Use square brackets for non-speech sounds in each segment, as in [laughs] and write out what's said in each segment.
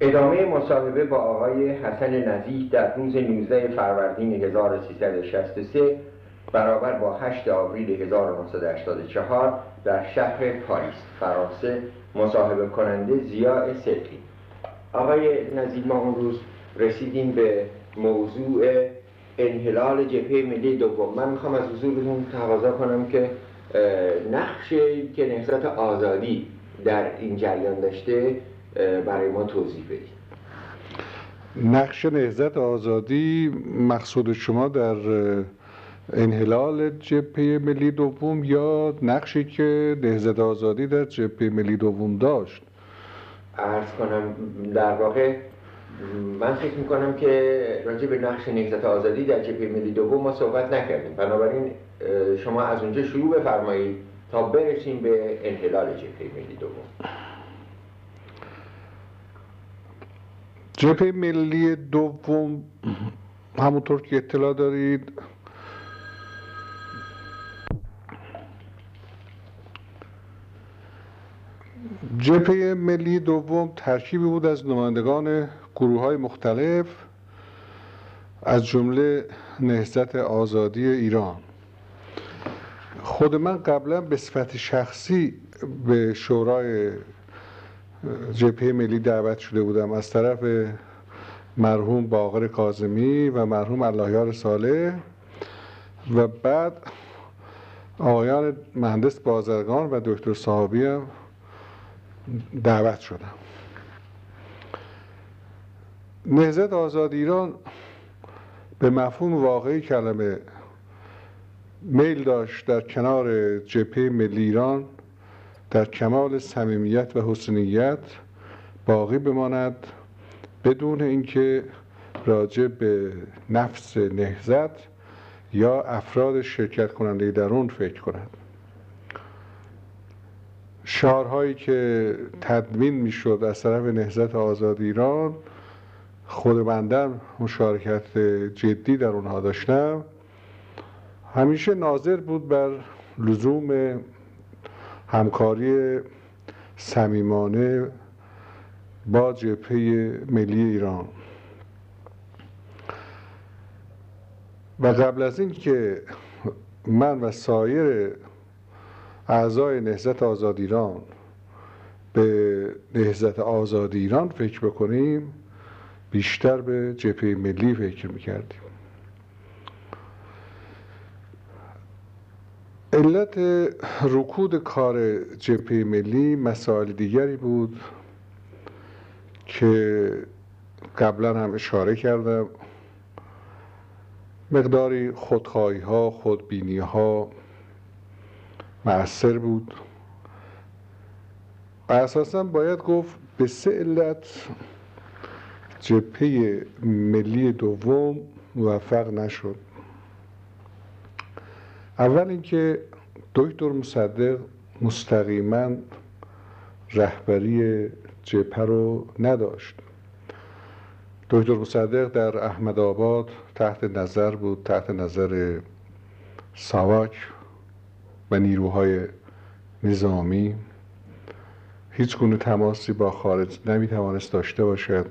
ادامه مصاحبه با آقای حسن نزیح در روز 19 فروردین 1363 برابر با 8 آوریل 1984 در شهر پاریس. فرانسه مصاحبه کننده زیاء صدقی. آقای نزیح ما اون روز رسیدیم به موضوع انحلال جبهه ملی دوم. من می‌خوام از حضورتون تقاضا کنم که نقشی که نهضت آزادی در این جریان داشته برای ما توضیح بدید نقش نهضت آزادی مقصود شما در انحلال جبهه ملی دوم یا نقشی که نهضت آزادی در جبهه ملی دوم داشت؟ ارز کنم در واقع من فکر می‌کنم که راجع به نقش نهضت آزادی در جبهه ملی دوم ما صحبت نکردیم. بنابراین شما از اونجا شروع بفرمایید تا برسیم به انحلال جبهه ملی دوم. جبهه ملی دوم همونطور که اطلاع دارید. جبهه ملی دوم ترکیبی بود از نمایندگان گروه های مختلف از جمله نهضت آزادی ایران. خود من قبلا به صفت شخصی به شورای جبهه ملی دعوت شده بودم. از طرف مرحوم باقر کازمی و مرحوم اللهیار صالح و بعد آقایان مهندس بازرگان و دکتر صحابی هم دعوت شدم. نهزت آزاد ایران به مفهوم واقعی کلمه میل داشت در کنار جبهه ملی ایران. در کمال صمیمیت و حسنیت باقی بماند بدون اینکه راجع به نفس نهزت یا افراد شرکت کننده در اون فکر کند. شعارهایی که تدوین می‌شد از طرف نهزت آزاد ایران خود بندم مشارکت جدی در اونها داشتم. همیشه ناظر بود بر لزوم همکاری صمیمانه با جبهه ملی ایران. و قبل از این که من و سایر اعضای نهزت آزاد ایران به نهزت آزاد ایران فکر بکنیم بیشتر به جبهه ملی فکر می‌کردیم. علت رکود کار جبهه ملی مسائل دیگری بود که قبلا هم اشاره کردم. مقداری خودخواهی ها خودبینی ها مؤثر بود. اساسا باید گفت به سه علت جبهه ملی دوم موفق نشد. اول اینکه دکتر مصدق مستقیما رهبری جبهه رو نداشت. دکتر مصدق در احمد آباد تحت نظر بود تحت نظر ساواک و نیروهای نظامی. هیچ گونه تماسی با خارج نمی توانست داشته باشد.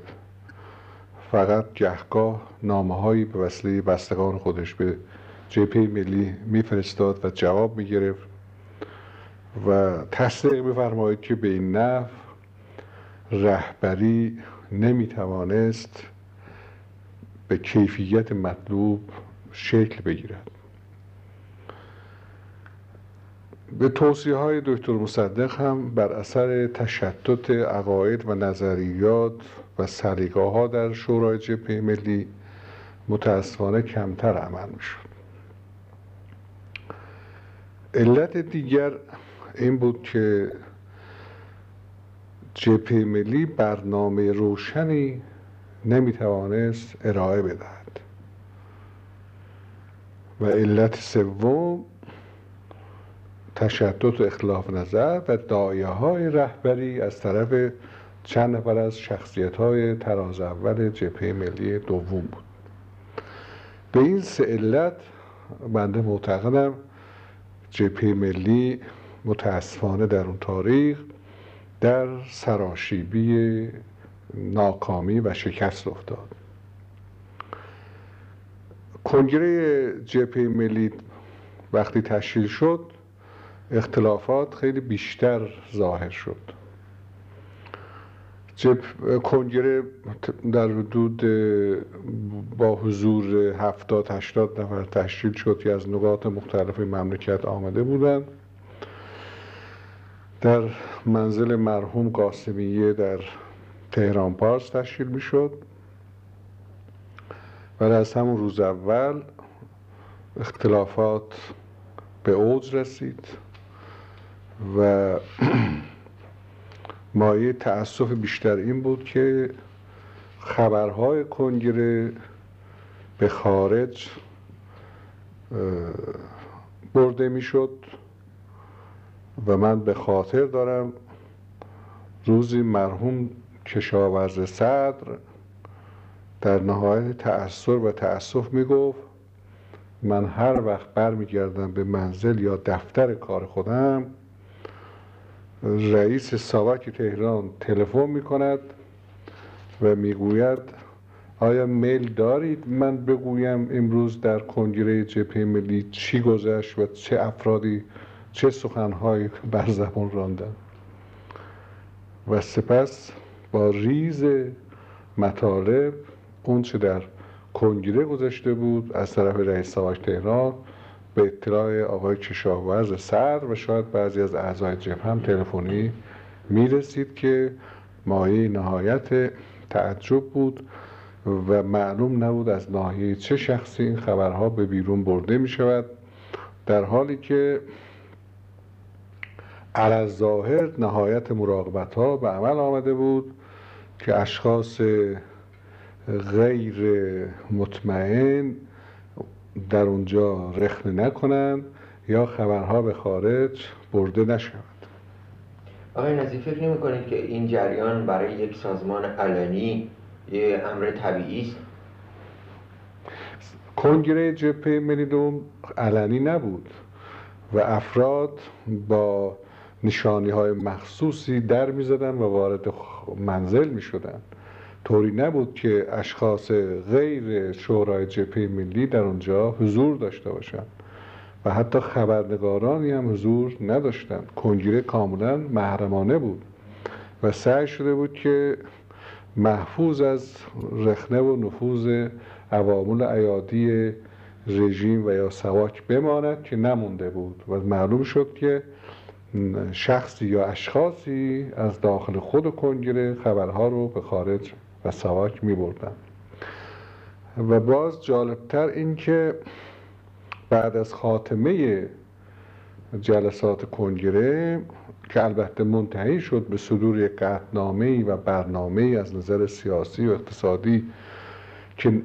فقط گهگاه نامه هایی به وسیله بستگان خودش به جبهه ملی میفرستاد و جواب می‌گرفت و تصدیق میفرمایید که به این نحو رهبری نمی‌توانست به کیفیت مطلوب شکل بگیرد. به توصیه های دکتر مصدق هم بر اثر تشتت عقاید و نظریات و سلیقه ها در شورای جبهه ملی متاسفانه کمتر عمل می شد علت دیگر این بود که جبهه ملی برنامه روشنی نمی‌توانست ارائه بدهد. و علت سوم تشدد و اختلاف نظر و دایه های رهبری از طرف چند نفر از شخصیت های تراز اول جبهه ملی دوم بود. به این سه علت بنده معتقدم جبهه ملی متاسفانه در اون تاریخ در سراشیبی ناکامی و شکست افتاد. کنگره جبهه ملی وقتی تشکیل شد اختلافات خیلی بیشتر ظاهر شد. جب کنگره در حدود با حضور هفتاد هشتاد نفر تشکیل شد که از نقاط مختلف مملکت آمده بودند. در منزل مرحوم قاسمیه در تهران پارس تشکیل می شد ولی از همون روز اول اختلافات به اوج رسید و [clears throat] مایه تأسف بیشتر این بود که خبرهای کنگره به خارج برده می‌شد و من به خاطر دارم روزی مرحوم کشاورز صدر در نهایت تأثیر و تأسف می‌گفت من هر وقت برمیگردم به منزل یا دفتر کار خودم رئیس ساواک تهران تلفن می کند و می‌گوید آیا میل دارید من بگویم امروز در کنگره جبهه ملی چی گذشت و چه افرادی چه سخنهایی بر زبان راندن و سپس با ریز مطالب اون چه در کنگره گذشته بود از طرف رئیس ساواک تهران به اطلاع آقای کشاورز سر و شاید بعضی از اعضای جبهه هم تلفنی می‌رسید که مایه نهایت تعجب بود و معلوم نبود از ناحیه چه شخصی این خبرها به بیرون برده می شود در حالی که علی ظاهر نهایت مراقبت ها به عمل آمده بود که اشخاص غیر مطمئن در اونجا رخنه نکنند یا خبرها به خارج برده نشود آقای نزی فکر نمی کنید که این جریان برای یک سازمان علنی یه امر طبیعی است؟ کنگره جبهه ملی دوم علنی نبود و افراد با نشانی های مخصوصی در می زدن و وارد منزل می شدن طوری نبود که اشخاص غیر شورای جبهه ملی در اونجا حضور داشته باشند. و حتی خبرنگارانی هم حضور نداشتند. کنگره کاملا محرمانه بود. و سعی شده بود که محفوظ از رخنه و نفوذ عوامل ایادی رژیم و یا سواک بماند که نمونده بود. و معلوم شد که شخصی یا اشخاصی از داخل خود کنگره خبرها رو به خارج و سواک می بردن و باز جالبتر این که بعد از خاتمه جلسات کنگره که البته منتهی شد به صدور یک قطنامه و برنامه از نظر سیاسی و اقتصادی که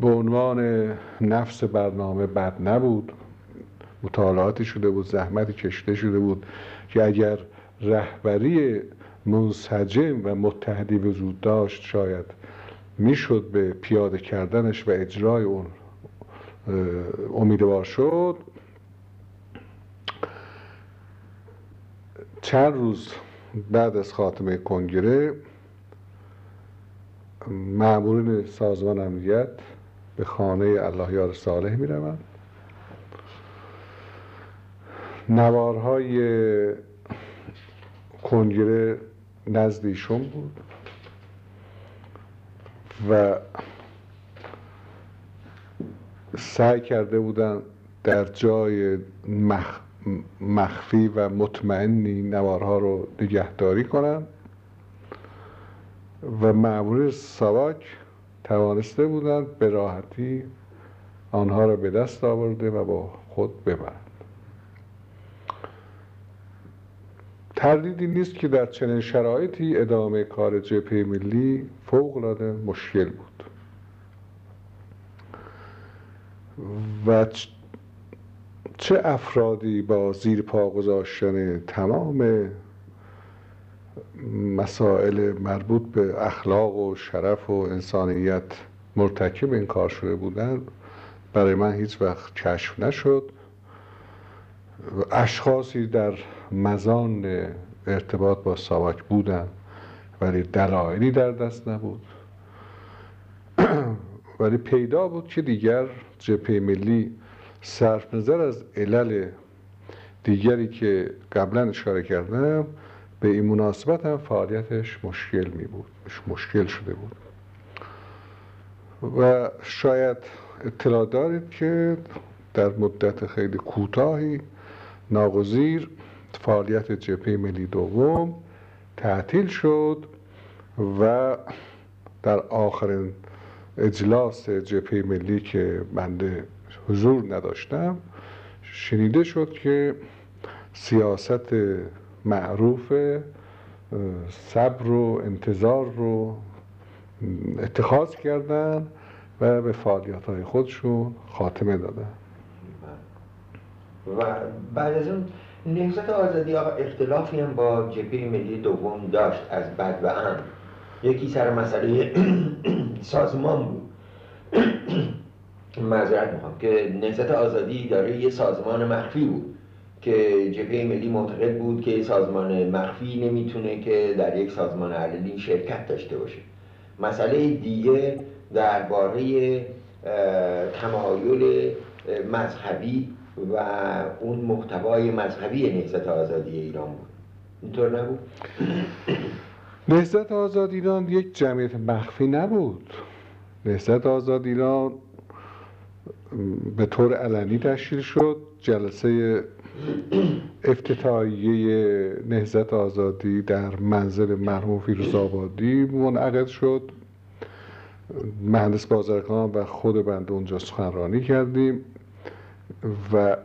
به عنوان نفس برنامه بد نبود مطالعاتی شده بود زحمتی کشته شده بود که اگر رهبری منسجم و متحدی وجود داشت شاید می‌شد به پیاده کردنش و اجرای اون امیدوار شد. چند روز بعد از خاتمه کنگره معمولین سازمان امنیت به خانه الله یار صالح می روند نوارهای کنگره نزد ایشون بود. و سعی کرده بودن در جای مخ... مخفی و مطمئنی نوارها رو نگهداری کنن. و معمول سواک توانسته بودند به راحتی آنها را به دست آورده و با خود ببرند. تردیدی نیست که در چنین شرایطی ادامه کار جبهه ملی فوقالعاده مشکل بود. و چه افرادی با زیر پا گذاشتن تمام مسائل مربوط به اخلاق و شرف و انسانیت مرتکب این کار شده بودند برای من هیچ وقت کشف نشد. اشخاصی در مزان ارتباط با ساواک بودن ولی دلایلی در دست نبود. [clears throat] ولی پیدا بود که دیگر جبهه ملی صرف نظر از علل دیگری که قبلا اشاره کردم به این مناسبت هم فعالیتش مشکل می بود مشکل شده بود. و شاید اطلاع دارید که در مدت خیلی کوتاهی ناگزیر فعالیت جبهه ملی دوم تعطیل شد و در آخرین اجلاس جبهه ملی که بنده حضور نداشتم شنیده شد که سیاست معروف صبر و انتظار رو اتخاذ کردن و به فعالیت های خودشون خاتمه دادن. و بعد از اون نهضت آزادی آقا اختلافی هم با جبهه ملی دوم داشت از بد و ام یکی سر مسئله [clears throat] سازمان بود. [clears throat] معذرت می‌خوام که نهضت آزادی داره یه سازمان مخفی بود که جبهه ملی معتقد بود که سازمان مخفی نمی‌تونه که در یک سازمان علنی شرکت داشته باشه. مسئله دیگه درباره تمایل مذهبی و اون محتوای مذهبی نهضت آزادی ایران بود. اینطور نبود؟ نهضت آزادی ایران یک جمعیت مخفی نبود. نهضت آزاد ایران به طور علنی تشکیل شد. جلسه افتتاحیه نهضت آزادی در منزل مرحوم فیروز آبادی منعقد شد. مهندس بازرگان و خود بنده اونجا سخنرانی کردیم. و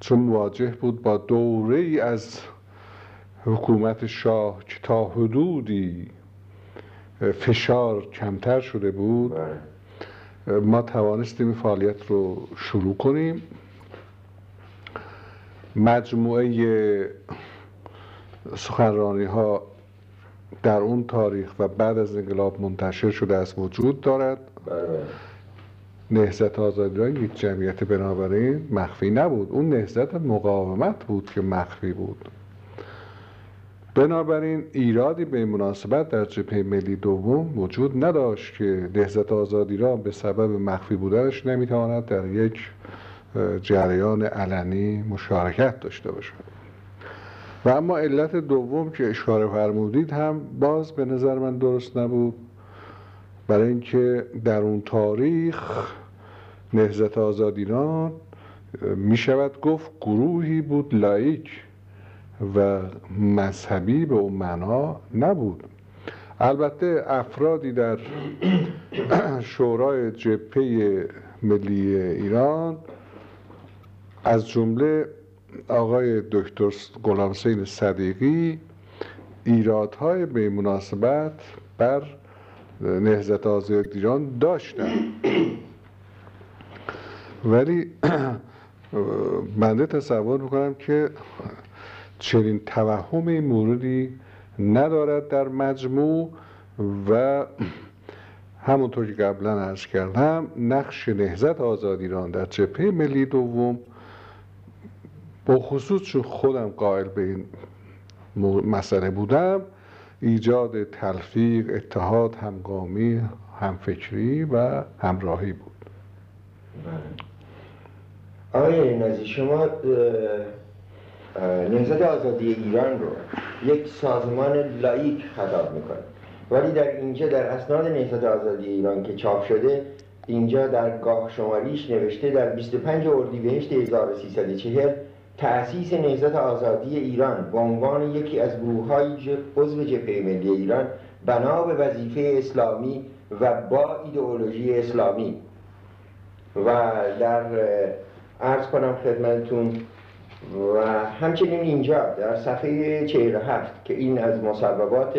چون مواجه بود با دوره ای از حکومت شاه که تا حدودی فشار کمتر شده بود بله. ما توانستیم این فعالیت رو شروع کنیم مجموعه سخنرانی ها در اون تاریخ و بعد از انقلاب منتشر شده است وجود دارد بله. نهزت آزادی یک جمعیت بنابراین مخفی نبود. اون نهزت مقاومت بود که مخفی بود. بنابراین ایرادی به مناسبت در جبهه ملی دوم وجود نداشت که نهزت آزادی را به سبب مخفی بودنش نمی‌تواند در یک جریان علنی مشارکت داشته باشد. و اما علت دوم که اشاره فرمودید هم باز به نظر من درست نبود. برای اینکه در اون تاریخ نهزت آزادیران می شود گفت گروهی بود لایک و مذهبی به اون معنا نبود. البته افرادی در شورای جبهه ملی ایران از جمله آقای دکتر غلام صدیقی ایرادهای به مناسبت بر نهزت آزاد ایران داشتن ولی [clears throat] بنده تصور می‌کنم که چنین توهم موردی ندارد در مجموع و همونطور که قبلا ارز کردم نقش نهزت آزاد ایران در جبهه ملی دوم با خصوص چون خودم قائل به این مسئله بودم ایجاد تلفیق اتحاد همگامی همفکری و همراهی بود بله. آقای نزی شما نهضت آزادی ایران رو یک سازمان لایک خطاب می‌کنه. ولی در اینجا در اسناد نهضت آزادی ایران که چاپ شده اینجا در گاه شماریش نوشته در 25 اردیبهشت 1340 تأسیس نهضت آزادی ایران به عنوان یکی از گروه‌های عضو جبهه ملی ایران بنا به وظیفه اسلامی و با ایدئولوژی اسلامی. و در عرض کنم خدمتتون و همچنین اینجا در صفحه 47 که این از مصوبات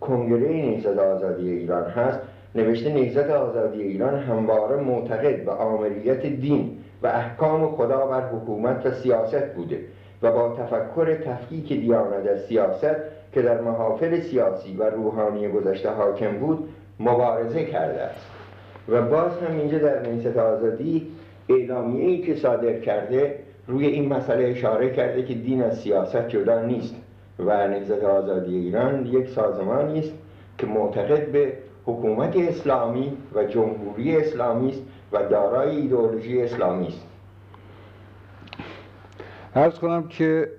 کنگره نهضت آزادی ایران هست نوشته نهضت آزادی ایران همواره معتقد به آمریت دین و احکام خدا بر حکومت و سیاست بوده و با تفکر تفکیک دیانت از سیاست که در محافل سیاسی و روحانی گذشته حاکم بود مبارزه کرده است. و باز هم اینجا در نهضت آزادی اعلامیه ای که صادر کرده روی این مسئله اشاره کرده که دین از سیاست جدا نیست و نهضت آزادی ایران یک سازمانی است که معتقد به حکومت اسلامی و جمهوری اسلامی است و دارای ایدئولوژی اسلامی است. ارز کنم که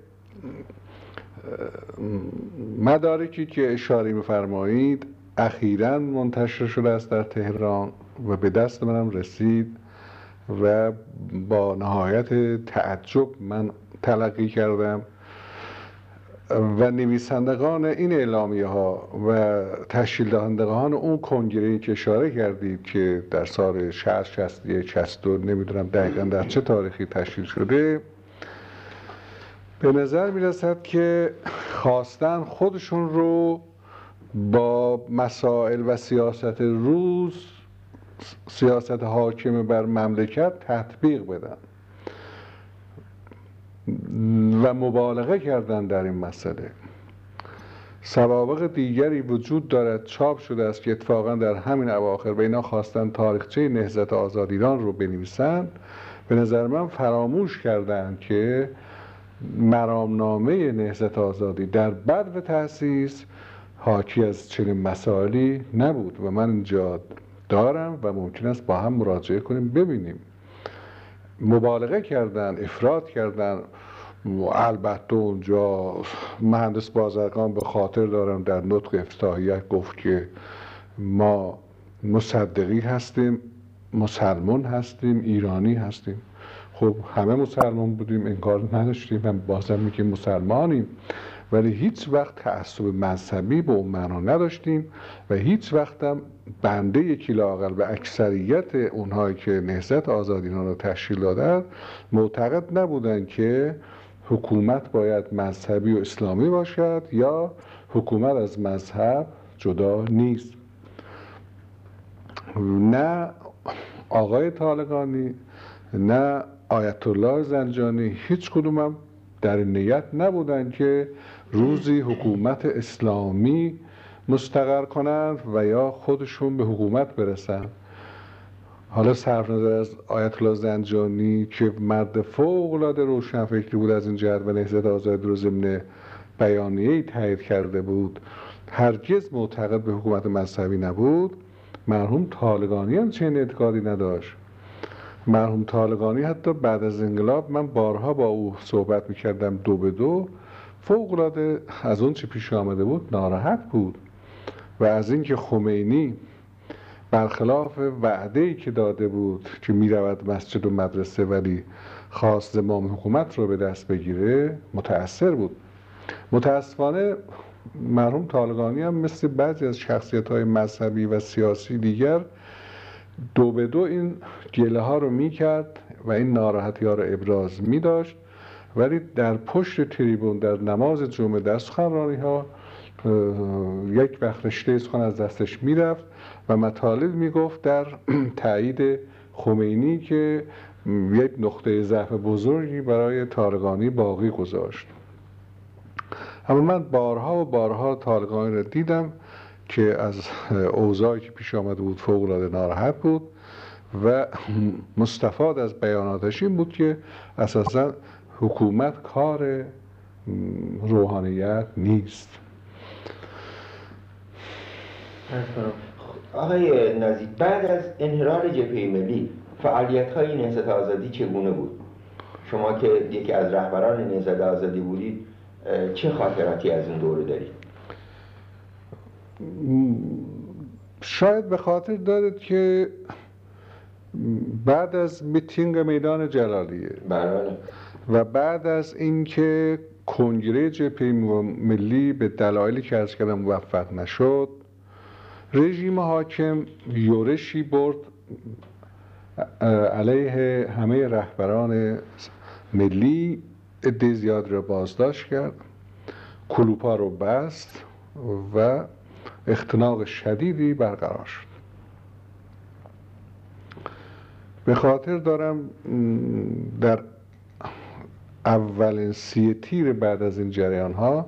مدارکی که اشاره میفرمایید اخیرا منتشر شده است در تهران و به دست منم رسید. و با نهایت تعجب من تلقی کردم و نویسندگان این اعلامیه ها و تشکیل دهندگان اون کنگره که اشاره کردید که در سال 60 61 62 نمی‌دونم دقیقا در چه تاریخی تشکیل شده به نظر می رسد که خواستن خودشون رو با مسائل و سیاست روز سیاست حاکم بر مملکت تطبیق بدن و مبالغه کردن در این مسئله. سوابق دیگری وجود دارد چاپ شده است که اتفاقا در همین اواخر به اینا خواستن تاریخچه نهضت آزاد ایران رو بنویسند به نظر من فراموش کردند که مرامنامه نهضت آزادی در بد تأسیس حاکی از چنین مسائلی نبود و من اینجا دارم و ممکن است با هم مراجعه کنیم ببینیم. مبالغه کردن افراد کردن البته اونجا مهندس بازرگان به خاطر دارم در نطق افتتاحیت گفت که ما مصدقی هستیم مسلمون هستیم ایرانی هستیم. خب همه مسلمان بودیم انکار نداشتیم و بازم میگیم مسلمانیم. ولی هیچ وقت تعصب مذهبی به اون معنا نداشتیم و هیچ وقت هم بنده یکی لاقل به اکثریت اونهایی که نهضت آزادینا رو تشکیل دادن معتقد نبودن که حکومت باید مذهبی و اسلامی باشد یا حکومت از مذهب جدا نیست. نه آقای طالقانی نه آیت الله زنجانی هیچ کدومم در نیت نبودن که روزی حکومت اسلامی مستقر کنند و یا خودشون به حکومت برسن حالا صرف نظر از آیت الله زنجانی که مرد فوق العاده روشن فکری بود از این جهت و نهضت آزادی رو ضمن بیانیه تایید کرده بود هرگز معتقد به حکومت مذهبی نبود. مرحوم طالقانی هم چنین اعتقادی نداشت. مرحوم طالقانی حتی بعد از انقلاب من بارها با او صحبت می‌کردم دو به دو. فوق العاده از اون چه پیش آمده بود ناراحت بود. و از اینکه خمینی برخلاف وعده ای که داده بود که می‌رود مسجد و مدرسه ولی خواست زمام حکومت رو به دست بگیره متأثر بود. متاسفانه مرحوم طالقانی هم مثل بعضی از شخصیت های مذهبی و سیاسی دیگر دو به دو این گله ها رو می‌کرد و این ناراحتی ها رو ابراز می داشت ولی در پشت تریبون در نماز جمعه در سخنرانی ها یک وقت رشته سخن از دستش می‌رفت و مطالب می‌گفت در [clears throat] تایید خمینی که یک نقطه ضعف بزرگی برای تارگانی باقی گذاشت. اما من بارها و بارها تارگانی را دیدم که از اوضاعی که پیش آمده بود فوق العاده ناراحت بود و [clears throat] مستفاد از بیاناتش این بود که اساسا حکومت کار روحانیت نیست. آقای نازی بعد از انحرار جبهه ملی فعالیت های نهضت آزادی چگونه بود؟ شما که یکی از رهبران نهضت آزادی بودید چه خاطراتی از اون دوره دارید؟ شاید به خاطر دارید که بعد از میتینگ میدان جلالیه. بله. و بعد از اینکه کنگره جبهه ملی به دلایلی که از کردم موفق نشد رژیم حاکم یورشی برد علیه همه رهبران ملی عده زیاد را بازداشت کرد کلوپا رو بست و اختناق شدیدی برقرار شد. به خاطر دارم در اولین سی تیر بعد از این جریان ها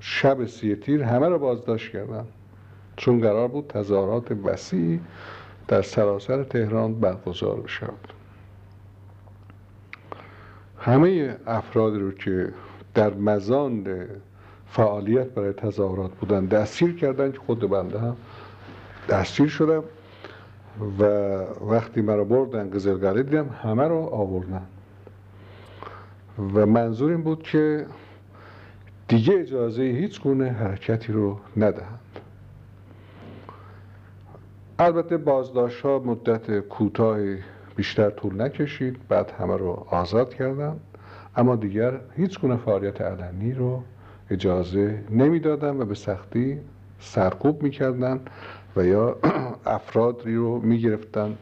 شب سی تیر همه را بازداشت کردن. چون قرار بود تظاهرات وسیعی در سراسر تهران برگزار بشود. همه افرادی رو که در مزان فعالیت برای تظاهرات بودن دستگیر کردن که خود بنده هم دستگیر شدم و وقتی مرا بردن قزلگلی دیدم همه رو آوردن. و منظور این بود که دیگه اجازه هیچ گونه حرکتی رو ندهند. البته بازداشت ها مدت کوتاهی بیشتر طول نکشید بعد همه رو آزاد کردن اما دیگر هیچ گونه فعالیت علنی رو اجازه نمی‌دادن و به سختی سرکوب می‌کردن و یا [clears throat] افرادی رو می‌گرفتن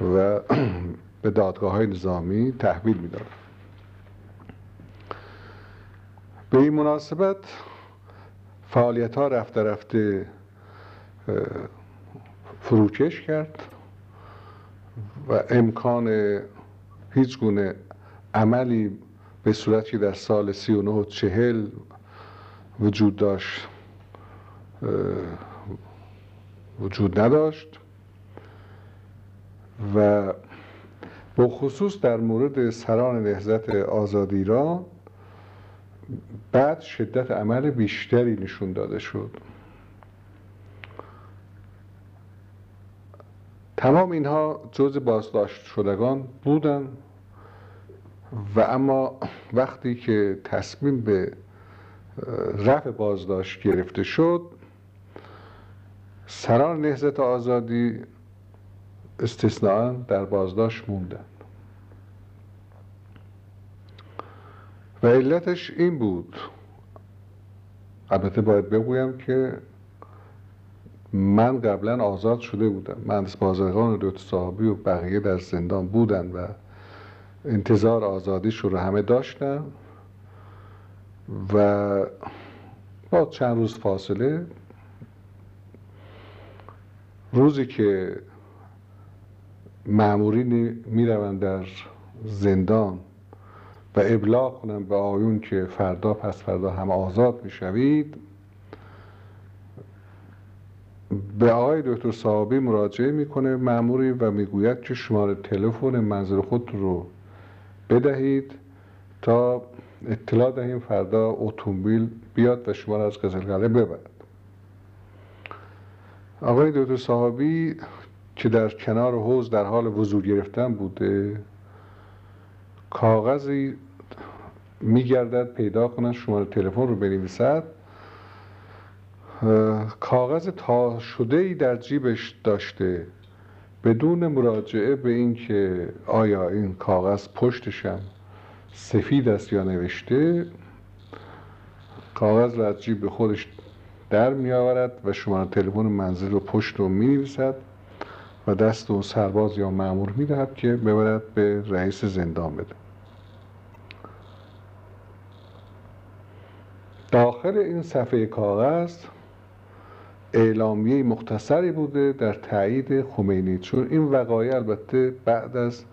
و [clears throat] به دادگاه های نظامی تحویل می‌دادن به این مناسبت فعالیت ها رفته رفته فروکش کرد و امکان هیچ گونه عملی به صورتی در سال سی و نه و چهل وجود داشت وجود نداشت و با خصوص در مورد سران نهزت آزادی ایران بعد شدت عمل بیشتری نشون داده شد. تمام اینها جز بازداشت شدگان بودن و اما وقتی که تصمیم به رفع بازداشت گرفته شد سران نهزت آزادی استثناء در بازداشت موندن. و علتش این بود. البته باید بگویم که من قبلا آزاد شده بودم. مهندس بازرگان و صاحبی و بقیه در زندان بودن و انتظار آزادیش رو همه داشتن و با چند روز فاصله روزی که معمورین می‌روند در زندان و ابلاغ کنم به آیون که فردا پس فردا هم آزاد می‌شوید. به آقای دکتر صحابی مراجعه می‌کنه معموری و می‌گوید که شماره تلفن منظر خود رو بدهید تا اطلاع دهیم فردا اتومبیل بیاد و شما را از قزلگله ببرد. آقای دکتر صحابی که در کنار حوز در حال وضوع گرفتن بوده کاغذی میگردد پیدا کنند شماره تلفن رو بنویسد. کاغذ تا شده ای در جیبش داشته. بدون مراجعه به اینکه آیا این کاغذ پشتشم سفید است یا نوشته کاغذ را از جیب خودش در می آورد و شماره تلفن منزل رو پشت رو می نویسد و دست اون سرباز یا معمور می دهد که ببرد به رئیس زندان بده. داخل این صفحه کاغذ اعلامیه مختصری بوده در تایید خمینی چون این وقایع البته بعد از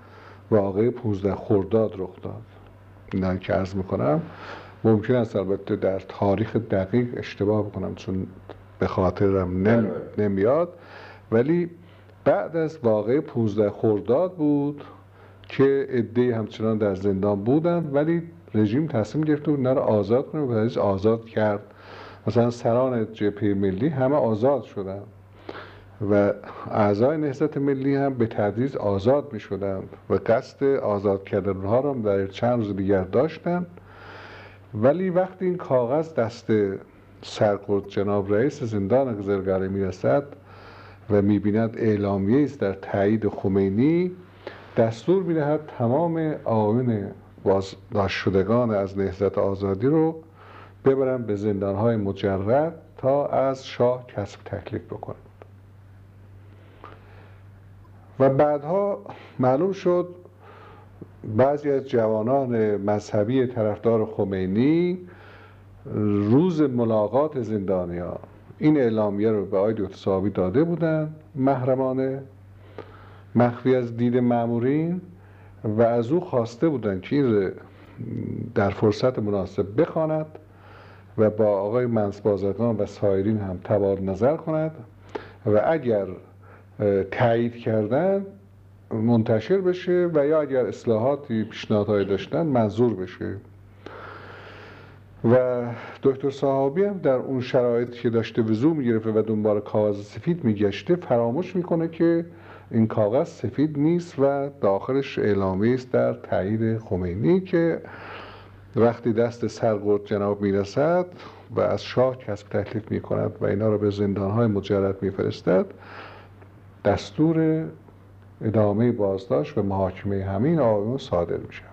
واقع 15 خرداد رخ داد اینا که عرض می‌کنم ممکن است البته در تاریخ دقیق اشتباه بکنم چون به خاطرم نم... بله. نمیاد ولی بعد از واقع 15 خرداد بود که عده همچنان در زندان بودند ولی رژیم تصمیم گرفت و رو آزاد کنه و آزاد کرد. مثلا سران جبهه ملی همه آزاد شدن و اعضای نهضت ملی هم به تدریج آزاد می شدن و قصد آزاد کردن اونها رو در چند روز دیگر داشتن. ولی وقتی این کاغذ دست سرکرد جناب رئیس زندان قزلگره می رسد و می بیند اعلامیه است در تایید خمینی دستور می دهد تمام آیون بازداشت شدگان از نهضت آزادی رو ببرن به زندانهای مجرد تا از شاه کسب تکلیف بکنند و بعدها معلوم شد بعضی از جوانان مذهبی طرفدار خمینی روز ملاقات زندانیا این اعلامیه رو به آقای دکتر داده بودن محرمانه مخفی از دید معمورین و از او خواسته بودن که در فرصت مناسب بخواند و با آقای منس بازرگان و سایرین هم تبار نظر کند و اگر تایید کردن منتشر بشه و یا اگر اصلاحاتی پیشنهادهایی داشتن منظور بشه. و دکتر صحابی هم در اون شرایطی که داشته وضوع می‌گرفته و دنبال کاغذ سفید میگشته فراموش می‌کنه که این کاغذ سفید نیست و داخلش اعلامی است در تایید خمینی که وقتی دست سرگرد جناب می‌رسد و از شاه کسب تکلیف می‌کند و اینا رو به زندانهای مجرد میفرستد دستور ادامه بازداشت و محاکمه همین آقایون صادر میشه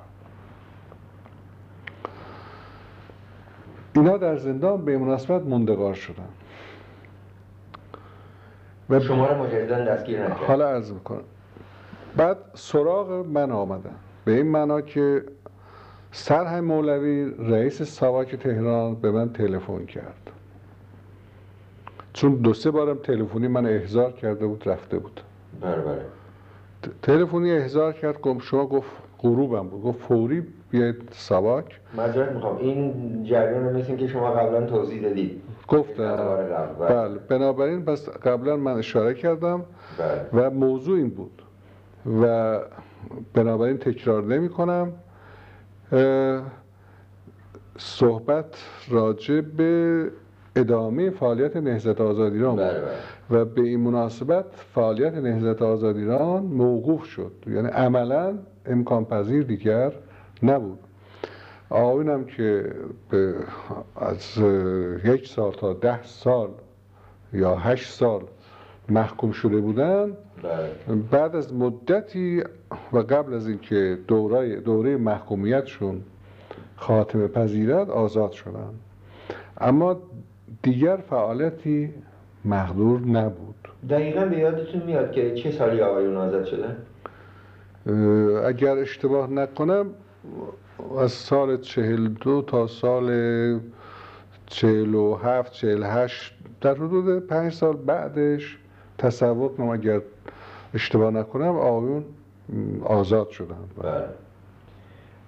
اینا در زندان به مناسبت مندگار شدن و شما رو مجددا دستگیر نکرد. حالا عرض می‌کنم. بعد سراغ من آمدن به این معنا که سرهم مولوی رئیس ساواک تهران به من تلفن کرد. چون دو سه بارم تلفنی من احضار کرده بود رفته بود. بله بله. تلفنی احضار کرد شما گفت غروبم بود. گفت فوری بیاید سواک معذرت می‌خوام. این جریان رو مثل که شما قبلا توضیح دادید. گفتم. بله. بنابراین پس قبلا من اشاره کردم بله. و موضوع این بود. و بنابراین تکرار نمی کنم صحبت راجع به ادامه فعالیت نهضت آزادیران بود. بله، بله. و به این مناسبت فعالیت نهضت آزادیران موقوف شد. یعنی عملا امکان پذیر دیگر نبود آقایونم که به از یک سال تا ده سال یا هشت سال محکوم شده بودن بله. بعد از مدتی و قبل از اینکه دوره دوره محکومیتشون خاتمه پذیرد آزاد شدن اما دیگر فعالیتی مقدور نبود دقیقا به یادتون میاد که چه سالی آقایون آزاد شدن؟ اگر اشتباه نکنم از سال چهل دو تا سال چهل و هفت چهل هشت در حدود پنج سال بعدش تصور کنم اگر اشتباه نکنم آقایون آزاد شدن. بله.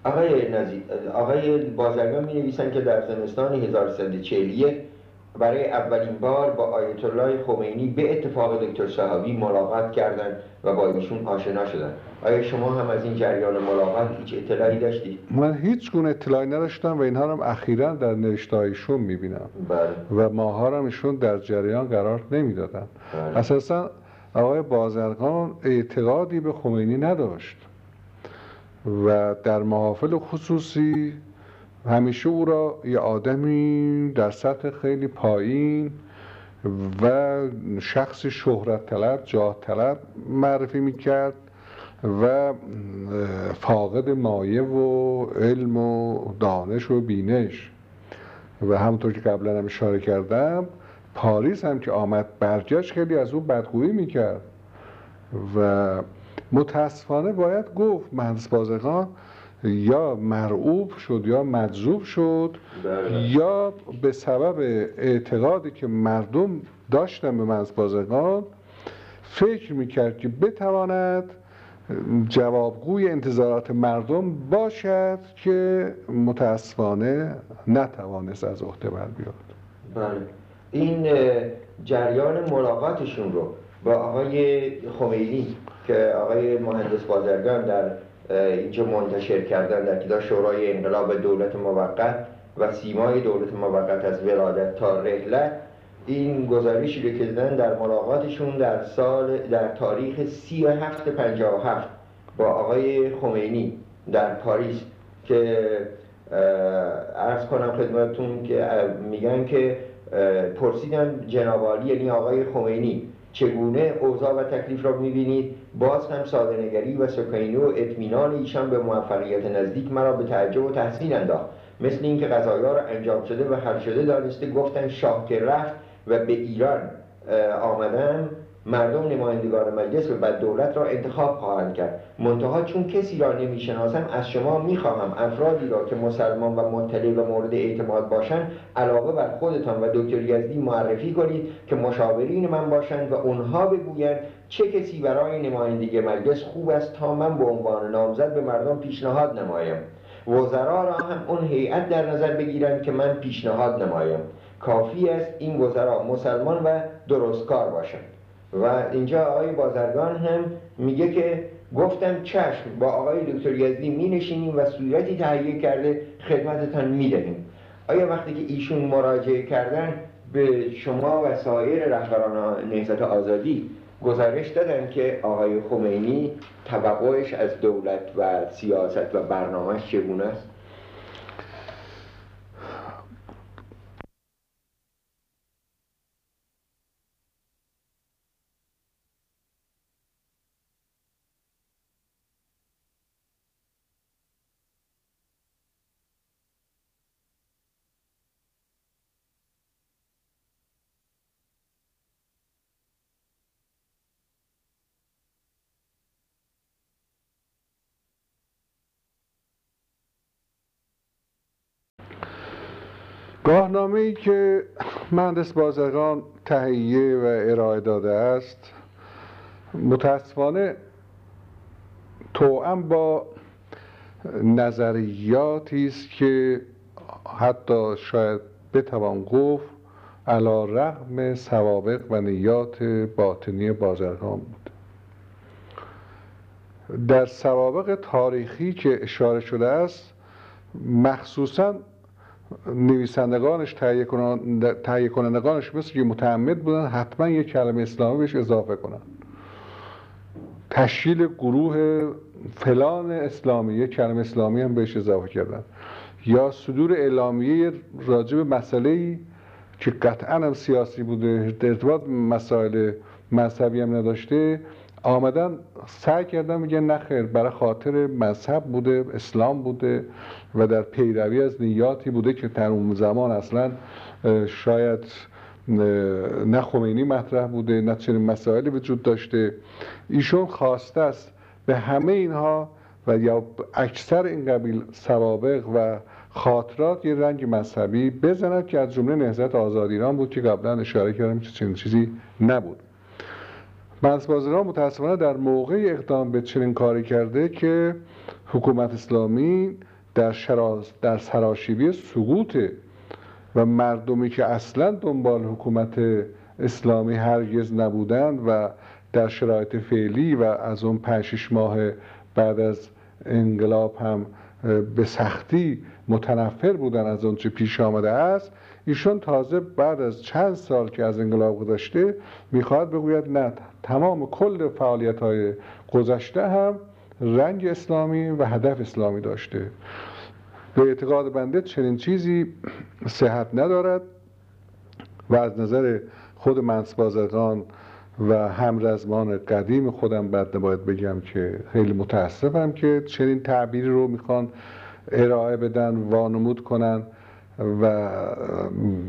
آقای نزید آقای بازرگان می نویسن که در زمستان 1341 برای اولین بار با آیت الله خمینی به اتفاق دکتر صحابی ملاقات کردند و با ایشون آشنا شدند آیا شما هم از این جریان ملاقات هیچ اطلاعی داشتید؟ من هیچ گونه اطلاعی نداشتم و اینها هم اخیرا در نوشتهایشون می‌بینم بله. و ماها هم ایشون در جریان قرار نمی‌دادن بله. اساسا آقای بازرگان اعتقادی به خمینی نداشت و در محافل خصوصی همیشه او را یه آدمی در سطح خیلی پایین و شخص شهرت طلب جاه طلب معرفی می‌کرد و فاقد مایه و علم و دانش و بینش. و همونطور که قبلا هم اشاره کردم پاریس هم که آمد برگشت خیلی از او بدگویی می‌کرد. و متاسفانه باید گفت مهندس بازرگان یا مرعوب شد یا مجذوب شد بله. یا به سبب اعتقادی که مردم داشتن به مهندس بازرگان فکر می‌کرد که بتواند جوابگوی انتظارات مردم باشد که متاسفانه نتوانست از عهده بر بیاد بله این جریان ملاقاتشون رو با آقای خمینی که آقای مهندس بازرگان در اینجا منتشر کردن در کتاب شورای انقلاب دولت موقت و سیمای دولت موقت از ولادت تا رحلت این گزارشی رو که دادن در ملاقاتشون در سال در تاریخ 37 57 با آقای خمینی در پاریس که ارز کنم خدمتتون که میگن که پرسیدن جنابالی یعنی آقای خمینی چگونه اوضاع و تکلیف را می‌بینید؟ باز هم سادنگری و سکینی و اطمینان ایشان به موفقیت نزدیک مرا به تعجب و تحسین انداخت. مثل اینکه غذایا را انجام شده و حل شده دانسته گفتن شاه که رفت و به ایران آمدن مردم نمایندگان مجلس و بعد دولت را انتخاب خواهند کرد. منتها چون کسی را نمی‌شناسم از شما می‌خواهم افرادی را که مسلمان و مطلع و مورد اعتماد باشند علاقه بر خودتان و دکتر یزدی معرفی کنید که مشاورین من باشند و اونها بگویند چه کسی برای نمایندگی مجلس خوب است تا من به عنوان نامزد به مردم پیشنهاد نمایم. وزرا را هم اون هیئت در نظر بگیرند که من پیشنهاد نمایم. کافی است این وزرا مسلمان و درستکار باشند. و اینجا آقای بازرگان هم میگه که گفتم چشم با آقای دکتر یزدی می نشینیم و صورتی تهیه کرده خدمتتان می دهیم آیا وقتی که ایشون مراجعه کردن به شما و سایر رهبران نهضت آزادی گزارش دادن که آقای خمینی توقعش از دولت و سیاست و برنامهش چگونه است؟ گاهنامه ای که مهندس بازرگان تهیه و ارائه داده است متاسفانه توأم با نظریاتی است که حتی شاید بتوان گفت علا رغم سوابق و نیات باطنی بازرگان بود. در سوابق تاریخی که اشاره شده است مخصوصا نویسندگانش تهیه کنندگانش مثل که متعمد بودن حتما یک کلمه اسلامی بهش اضافه کنن. تشکیل گروه فلان اسلامی یک کلمه اسلامی هم بهش اضافه کردن. یا صدور اعلامیه راجع به مسئله که قطعا هم سیاسی بوده ارتباط مسائل مذهبی هم نداشته آمدن سعی کردن میگن نخیر برای خاطر مذهب بوده اسلام بوده و در پیروی از نیاتی بوده که در اون زمان اصلا شاید نه خمینی مطرح بوده نه چنین مسائلی وجود داشته. ایشون خواسته است به همه اینها و یا اکثر این قبیل سوابق و خاطرات یه رنگ مذهبی بزند که از جمله نهضت آزاد ایران بود که قبلا اشاره کردم که چنین چیزی نبود. مرزبازران متاسفانه در موقع اقدام به چنین کاری کرده که حکومت اسلامی در, شراز در سراشیبی سقوط و مردمی که اصلا دنبال حکومت اسلامی هرگز نبودند و در شرایط فعلی و از اون پنج ماه بعد از انقلاب هم به سختی متنفر بودن از اون چه پیش آمده است ایشون تازه بعد از چند سال که از انقلاب گذشته می‌خواهد بگوید نه تمام کل فعالیت های گذشته هم رنگ اسلامی و هدف اسلامی داشته. به اعتقاد بنده چنین چیزی صحت ندارد و از نظر خود منصبازرگان و همرزمان قدیم خودم بعد نباید بگم که خیلی متاسفم که چنین تعبیری رو می‌خوان ارائه بدن وانمود کنن و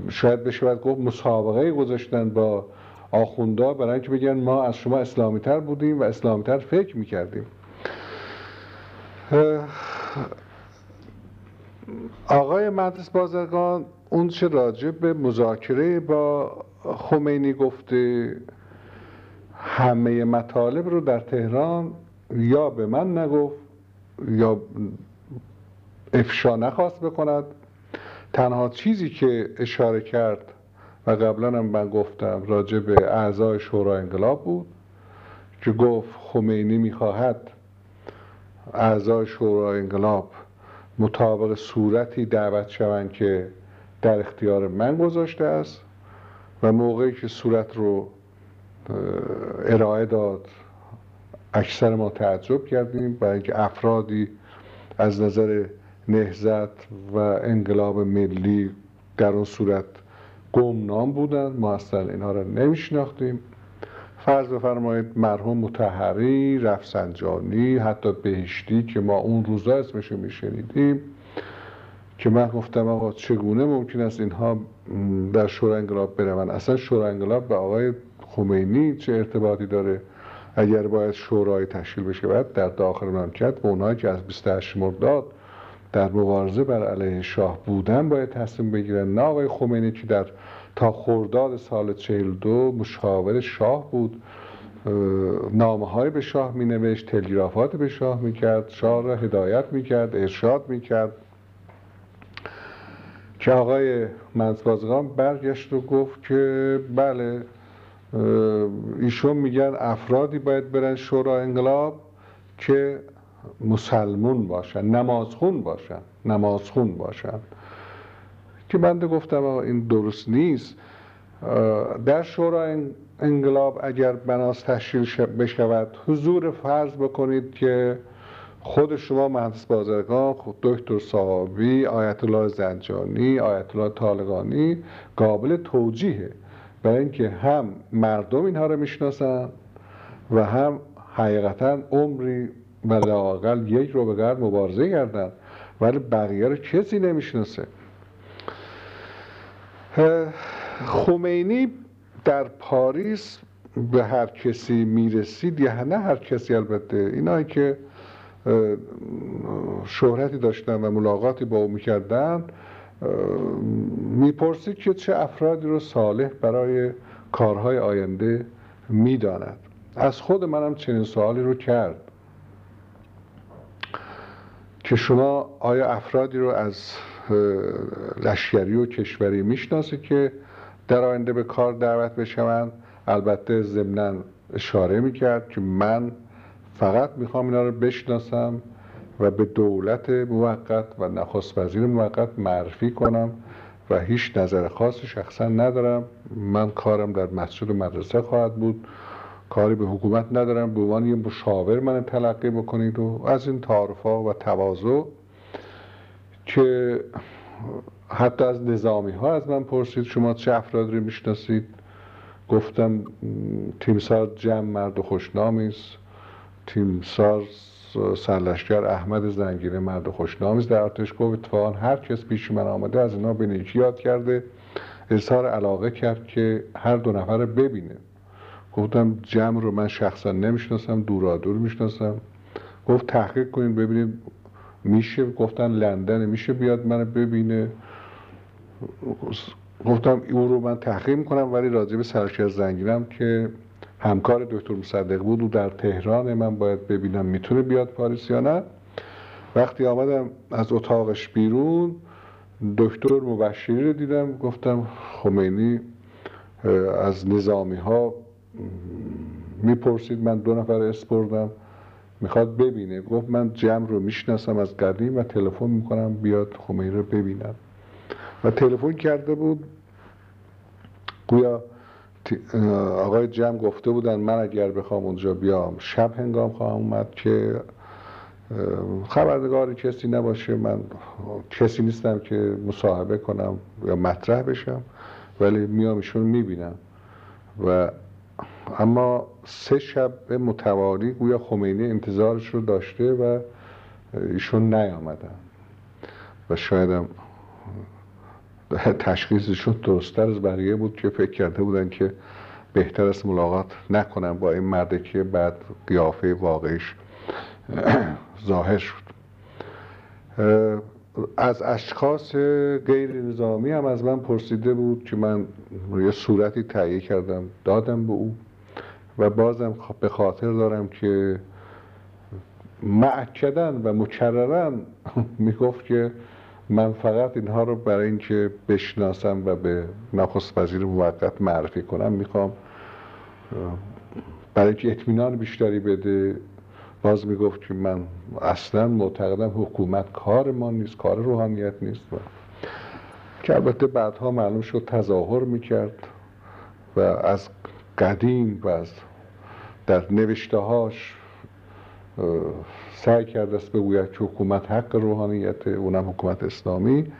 شاید بشه باید گفت مسابقه گذاشتن با آخوندا برای اینکه بگن ما از شما اسلامی تر بودیم و اسلامی تر فکر می‌کردیم. آقای مهندس بازرگان اون چه راجع به مذاکره با خمینی گفته همه مطالب رو در تهران یا به من نگفت یا افشا نخواست بکند. تنها چیزی که اشاره کرد و قبلا هم من گفتم راجع به اعضای شورای انقلاب بود که گفت خمینی می‌خواهد اعضای شورای انقلاب مطابق صورتی دعوت شوند که در اختیار من گذاشته است و موقعی که صورت رو ارائه داد اکثر ما تعجب کردیم برای اینکه افرادی از نظر نهزت و انقلاب ملی در اون صورت گمنام بودن ما اصلا اینها را نمیشناختیم. فرض بفرمایید مرحوم متحری رفسنجانی حتی بهشتی که ما اون روزا اسمشو میشنیدیم که من گفتم آقا چگونه ممکن است اینها در شورای انقلاب بروند؟ اصلا شورای انقلاب به آقای خمینی چه ارتباطی داره؟ اگر باید شورای تشکیل بشه باید در داخل مملکت به اونایی که از 28 مرداد در مبارزه بر علیه شاه بودن باید تصمیم بگیرن. نه آقای خمینی که در تا خرداد سال 42 مشاور شاه بود. نامه های به شاه می نوشت تلگرافات به شاه می کرد شاه را هدایت می کرد ارشاد می کرد که آقای منزبازغان برگشت و گفت که بله ایشون میگن افرادی باید برن شورا انقلاب که مسلمون باشن نمازخون باشن نمازخون باشن. که بنده گفتم این درست نیست. در شورای انقلاب اگر بناس تشکیل بشود حضور فرض بکنید که خود شما مهندس بازرگان دکتر صحابی آیت الله زنجانی آیت الله طالقانی قابل توجیهه. برای اینکه هم مردم اینها رو می‌شناسن و هم حقیقتا عمری و لاقل یک رو به مبارزه کردن ولی بقیه رو کسی نمی‌شناسه. خمینی در پاریس به هر کسی می‌رسید یا نه هر کسی البته. اینایی که شهرتی داشتن و ملاقاتی با او می‌کردن می‌پرسید که چه افرادی رو صالح برای کارهای آینده می‌داند. از خود منم چنین سوالی رو کرد. که شما آیا افرادی رو از لشکری و کشوری می‌شناسه که در آینده به کار دعوت بشوند؟ البته ضمنا اشاره می‌کرد که من فقط می‌خوام اینا رو بشناسم و به دولت موقت و نخست وزیر موقت معرفی کنم و هیچ نظر خاصی شخصا ندارم. من کارم در مسجد و مدرسه خواهد بود. کاری به حکومت ندارم به عنوان یه مشاور من تلقی بکنید و از این تعارفها و تواضع که حتی از نظامی ها از من پرسید شما چه افراد رو می‌شناسید؟ گفتم تیمسار جمع مرد خوشنامی است. تیمسار سرلشکر احمد زنگیره مرد خوشنامی است. در ارتش اتفاقا هر کس پیش من آمده از اینا به یاد کرده. اظهار علاقه کرد که هر دو نفر ببینه. گفتم جمع رو من شخصا نمی‌شناسم دورادور می‌شناسم. گفت تحقیق کنید ببینید میشه. گفتن لندن میشه بیاد منو ببینه. گفتم او رو من تحقیق می‌کنم ولی راجع به سرکر زنگیرم که همکار دکتر مصدق بود و در تهران من باید ببینم می‌تونه بیاد پاریس یا نه. وقتی آمدم از اتاقش بیرون دکتر مبشری رو دیدم. گفتم خمینی از نظامی ها می‌پرسید من دو نفر اسپردم می‌خواد ببینه. گفت من جمع رو می‌شناسم از قدیم و تلفن می‌کنم بیاد خمینی رو ببینم. و تلفن کرده بود. گویا آقای جمع گفته بودن من اگر بخوام اونجا بیام. شب هنگام خواهم اومد که خبرنگاری کسی نباشه. من کسی نیستم که مصاحبه کنم یا مطرح بشم. ولی میام ایشون می‌بینم. و اما سه شب متوالی گویا خمینی انتظارش رو داشته و ایشون نیامدن و شایدم تشخیصشون درستتر از بقیه بود که فکر کرده بودن که بهتر است ملاقات نکنم با این مرده که بعد قیافه واقعیش [clears throat] ظاهر شد. از اشخاص غیر نظامی هم از من پرسیده بود که من یه صورتی تهیه کردم دادم به او. و بازم به خاطر دارم که معکدن و مکررن [laughs] می‌گفت که من فقط اینها رو برای اینکه بشناسم و به نخست وزیر موقت معرفی کنم می‌خوام برای اینکه اطمینان بیشتری بده. باز می‌گفت که من اصلا معتقدم حکومت کار ما نیست کار روحانیت نیست. و که البته بعدها معلوم شد تظاهر می‌کرد و از قدیم و از در نوشته هاش سعی کرده است بگوید که حکومت حق روحانیت اونم حکومت اسلامی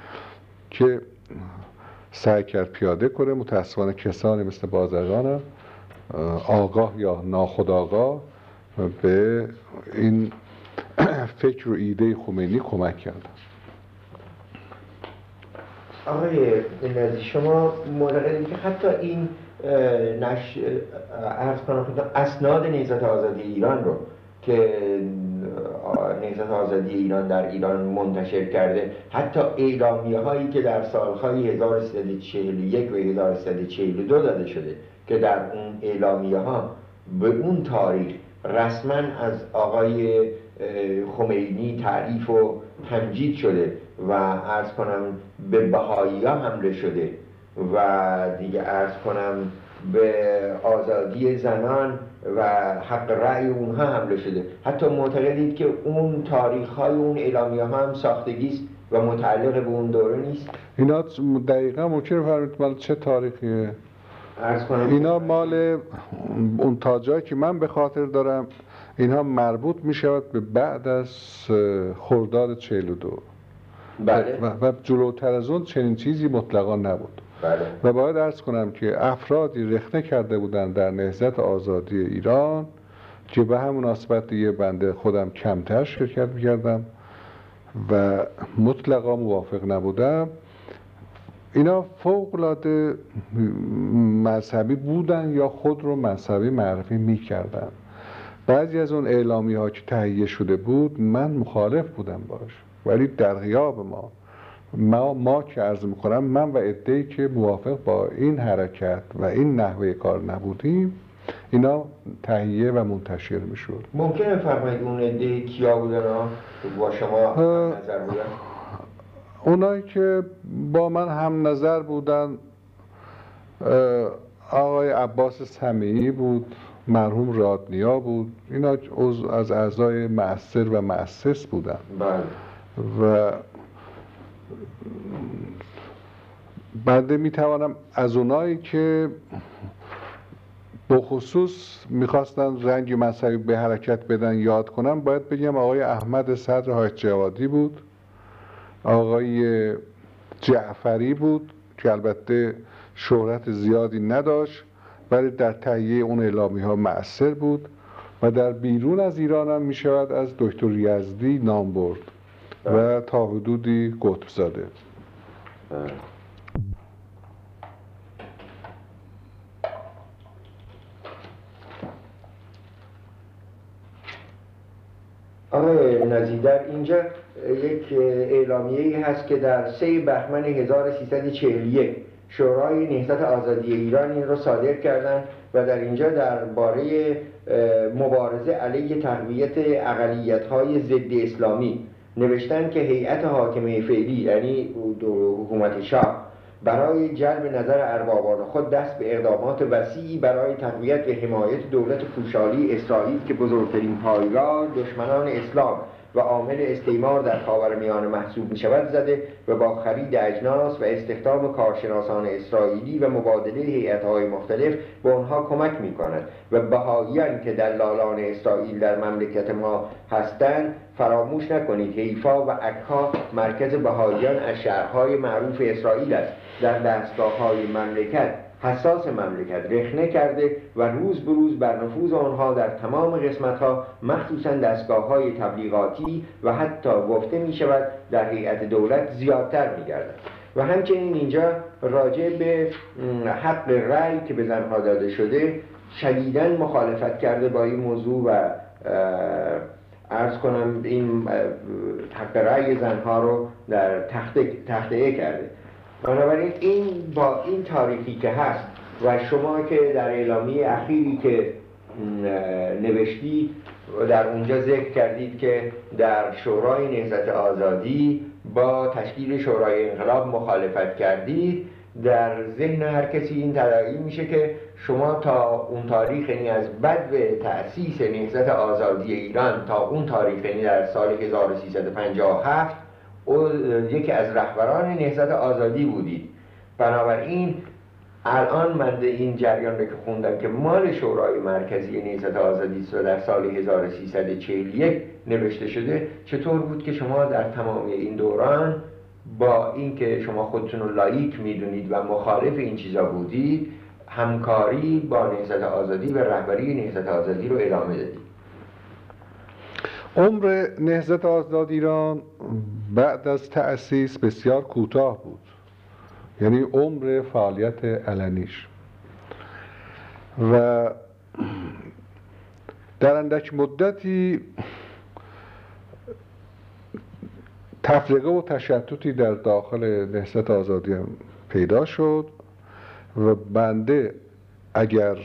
که سعی کرد پیاده کنه. متاسفانه کسانی مثل بازرگان آگاه یا ناخداگاه به این فکر و ایده خمینی کمک کردن آقای نازی شما معتقدید که حتی این نش ارز کنم اسناد نیزت آزادی ایران رو که نیزت آزادی ایران در ایران منتشر کرده حتی اعلامیه هایی که در سالهای 1341 و 1342 داده شده که در اون اعلامیه ها به اون تاریخ رسما از آقای خمینی تعریف و تمجید شده و ارز کنم به بهایی ها حمله شده. و دیگه ارز کنم به آزادی زنان و حق رأی اونها حمله شده. حتی معتقدید که اون تاریخ های اون اعلامیه ها هم ساختگی است و متعلق به اون دوره نیست؟ اینا دقیقا ممکنه فرمید مال چه تاریخیه؟ اینا مال اون تاجایی که من به خاطر دارم اینها مربوط می شود به بعد از خرداد 42 بله. و, و جلوتر از اون چنین چیزی مطلقا نبود. بله. و باید ارز کنم که افرادی رخنه کرده بودن در نهزت آزادی ایران که به همون مناسبت دیگه بنده خودم کمتر شرکت می‌کردم و مطلقا موافق نبودم. اینا فوق العاده مذهبی بودن یا خود رو مذهبی معرفی می‌کردن. بعضی از اون اعلامی ها که تهیه شده بود من مخالف بودم باش. ولی در غیاب ما ما, ما که عرض می‌کنم من و ادهی که موافق با این حرکت و این نحوه کار نبودیم اینا تهیه و منتشر می‌شد. ممکنه فرمایید اون عده کیا بودن؟ با شما نظر بودن؟ اونایی که با من هم نظر بودن آقای عباس سمیعی بود مرحوم رادنیا بود اینا از اعضای مؤثر و مؤسس بودن. بله. و بنده می‌توانم از اونایی که به خصوص می‌خواستن رنگ مذهبی به حرکت بدن یاد کنم باید بگم آقای احمد صدر حاج جوادی بود آقای جعفری بود که البته شهرت زیادی نداشت ولی در تهیه اون اعلامی ها مؤثر بود و در بیرون از ایران هم می شود از دکتر یزدی نام برد. و تا حدودی قطب زاده آقای نزیدر اینجا یک اعلامیه هست که در سه بهمن 1341 شورای نهضت آزادی ایران این رو صادر کردند و در اینجا درباره مبارزه علیه تقویت اقلیت های ضد اسلامی نوشتن که هیئت حاکمه فعلی یعنی حکومت شاه برای جلب نظر اربابان خود دست به اقدامات وسیعی برای تقویت و حمایت دولت پوشالی اسرائیل که بزرگترین پایگاه دشمنان اسلام و عامل استعمار در خاورمیانه محسوب می شود زده و با خرید اجناس و استخدام کارشناسان اسرائیلی و مبادله هیئت‌های مختلف به آنها کمک می کند و بهاییان که دلالان اسرائیل در مملکت ما هستند فراموش نکنید حیفا و عکا مرکز بهاییان از شهرهای معروف اسرائیل است. در دستگاه های مملکت حساس مملکت رخنه کرده و روز به روز بر نفوذ آنها در تمام قسمت ها مخصوصا دستگاه های تبلیغاتی و حتی گفته می شود در هیئت دولت زیادتر می گردد و همچنین اینجا راجع به حق رأی که به زنها داده شده شدیدا مخالفت کرده با این موضوع و ارز کنم این حق رأی زنها رو در تخته کرده. بنابراین این با این تاریخی که هست و شما که در اعلامی اخیری که نوشتی و در اونجا ذکر کردید که در شورای نهضت آزادی با تشکیل شورای انقلاب مخالفت کردید در ذهن هر کسی این تداعی میشه که شما تا اون تاریخ یعنی از بد تأسیس نهضت آزادی ایران تا اون تاریخ یعنی در سال 1357 او یکی از رهبران نهضت آزادی بودید. بنابراین الان من این جریان رو که خوندم که مال شورای مرکزی نهضت آزادی در سال 1341 نوشته شده چطور بود که شما در تمام این دوران با اینکه شما خودتون رو لایک می‌دونید و مخالف این چیزا بودید همکاری با نهضت آزادی و رهبری نهضت آزادی رو ادامه دادید؟ عمر نهضت آزاد ایران بعد از تأسیس بسیار کوتاه بود. یعنی عمر فعالیت علنیش. و در اندک مدتی تفرقه و تشتتی در داخل نهضت آزادی هم پیدا شد و بنده اگر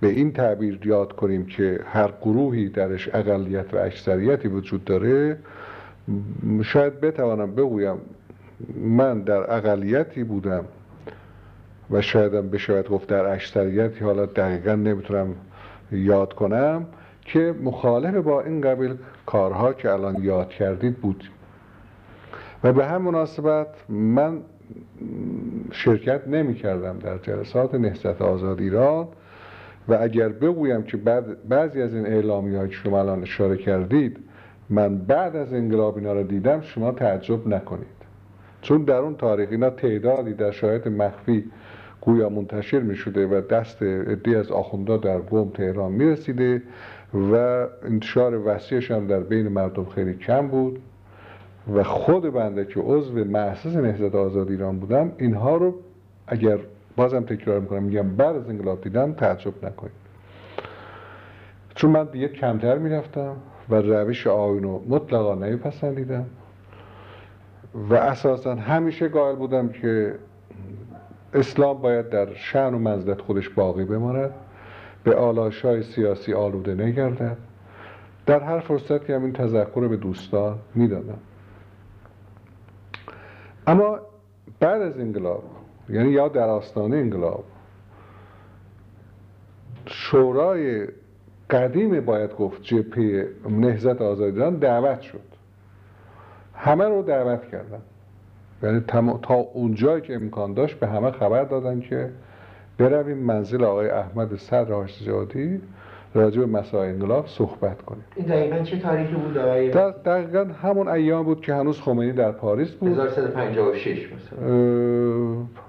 به این تعبیر یاد کنیم که هر گروهی درش اقلیت و اکثریتی وجود داره شاید بتوانم بگویم من در اقلیتی بودم و شایدم بشود گفت در اکثریتی حالا دقیقا نمی‌تونم یاد کنم که مخالف با این قبیل کارها که الان یاد کردید بود. و به هم مناسبت من شرکت نمی کردم در جلسات نهضت آزاد ایران. و اگر بگویم که بعد بعضی از این اعلامی که شما الان اشاره کردید من بعد از انقلاب اینا رو دیدم شما تعجب نکنید. چون در اون تاریخ اینا تعدادی در شاید مخفی گویا منتشر می شده و دست ادی از آخوندا در قوم تهران می رسیده و انتشار وسیعش هم در بین مردم خیلی کم بود و خود بنده که عضو مؤسس نهضت آزاد ایران بودم اینها رو اگر بازم تکرار می‌کنم میگم بعد از انقلاب دیدم تعجب نکنید. چون من دیگه کمتر می‌رفتم. و روش آیون رو مطلقا نمیپسندیدم. و اساسا همیشه قائل بودم که اسلام باید در شعن و منزلت خودش باقی بماند. به آلاش های سیاسی آلوده نگردد. در هر فرصت که همین تذکر رو به دوستان می‌دادم. اما بعد از انقلاب یعنی یا در آستانه انقلاب شورای قدیم باید گفت جپه نهزت آزادیان دعوت شد. همه رو دعوت کردن. یعنی تا اونجایی که امکان داشت به همه خبر دادن که برویم منزل آقای احمد صدر زیادی راجع به مسائل انقلاب صحبت کنیم. این دقیقا چه تاریخی بود در دقیقا همون ایام بود که هنوز خمینی در پاریس بود. 1356 مثلا.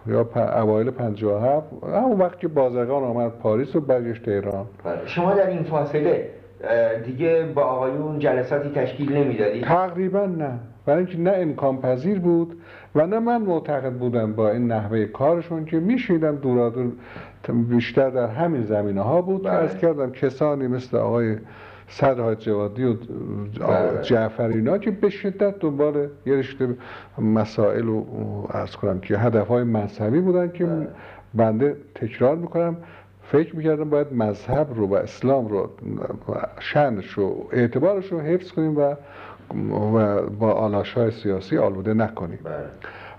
یا پ... اوایل 57 همون وقت که بازرگان آمد پاریس و برگشت تهران. بله. شما در این فاصله دیگه با آقایون جلساتی تشکیل نمی‌دادید؟ تقریبا نه. برای اینکه نه امکان پذیر بود و نه من معتقد بودم با این نحوه کارشون که میشیدم دورادور بیشتر در همین زمینه ها بود. و از کردم کسانی مثل آقای صدر جوادی و بله. جعفرینا که به شدت دنبال یه رشته مسائل رو ارز کنم که هدف های مذهبی بودن که بله. بنده تکرار می‌کنم فکر می‌کردم باید مذهب رو و اسلام رو شنش رو اعتبارش رو حفظ کنیم و و با آلاش های سیاسی آلوده نکنیم بله.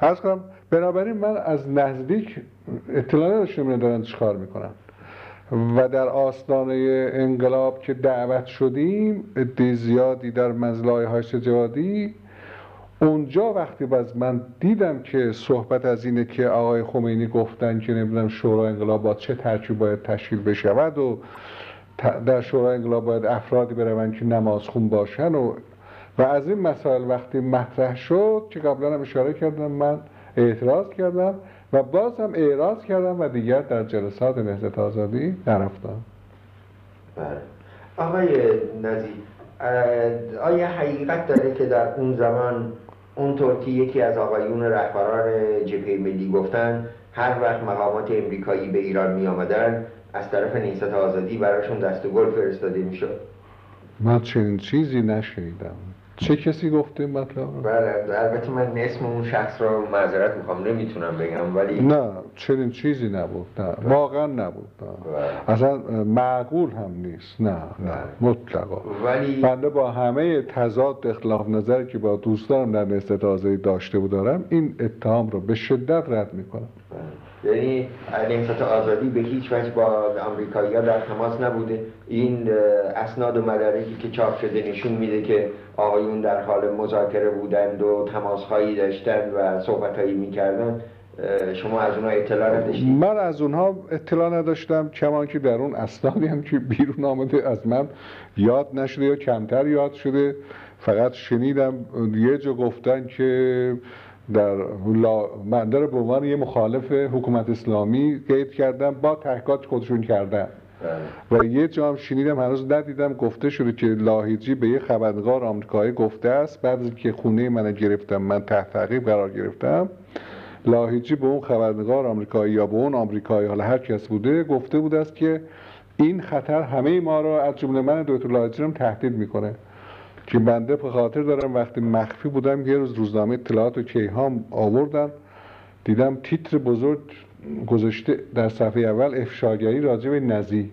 از کنم بنابراین من از نزدیک اطلاع نداشتم دارن چیکار می‌کنن و در آستانه انقلاب که دعوت شدیم عده زیادی در منزلهای های جوادی اونجا وقتی باز من دیدم که صحبت از اینه که آقای خمینی گفتن که نمی‌دونم شورای انقلاب با چه ترکیب باید تشکیل بشود و در شورای انقلاب باید افرادی بروند که نمازخون باشن و و از این مسائل وقتی مطرح شد که قبلا هم اشاره کردم من اعتراض کردم و باز هم اعراض کردم و دیگر در جلسات نهضت آزادی نرفتم. بله. آقای نزی آیا حقیقت داره که در اون زمان اونطور که یکی از آقایون رهبران جبهه ملی گفتن هر وقت مقامات امریکایی به ایران می آمدن از طرف نیست آزادی براشون دست گل فرستاده می شد من چنین چیزی نشنیدم. چه کسی گفته مطلب بله البته من اسم اون شخص رو معذرت می‌خوام نمی‌تونم بگم ولی نه چنین چیزی نبود نه بله. واقعا نبود نه. بله. اصلا معقول هم نیست نه نه بله. مطلقا ولی بنده با همه تضاد اختلاف نظری که با دوستانم در نسبت داشته بودارم این اتهام رو به شدت رد می‌کنم یعنی نهضت آزادی به هیچ وجه با آمریکایی ها در تماس نبوده. این اسناد و مدارکی که چاپ شده نشون میده که آقایون در حال مذاکره بودند و تماس هایی داشتند و صحبت هایی می‌کردن شما از اونها اطلاع نداشتید؟ من از اونها اطلاع نداشتم کمان که در اون اسنادی هم که بیرون آمده از من یاد نشده یا کمتر یاد شده. فقط شنیدم یه جا گفتن که در من داره به عنوان یه مخالف حکومت اسلامی قید کردم با تحقیقات خودشون کردن بله. و یه جا هم شنیدم هنوز ندیدم گفته شده که لاهیجی به یه خبرنگار آمریکایی گفته است بعد از که خونه من گرفتم من تحت تعقیب قرار گرفتم لاهیجی به اون خبرنگار آمریکایی یا به اون آمریکایی حالا هر کس بوده گفته بوده است که این خطر همه ما رو از جمله من دکتر لاهیجی رو تهدید می‌کنه که بنده به خاطر دارم وقتی مخفی بودم یه روز روزنامه اطلاعات و کیهام آوردم دیدم تیتر بزرگ گذاشته در صفحه اول افشاگری راجع به نزی.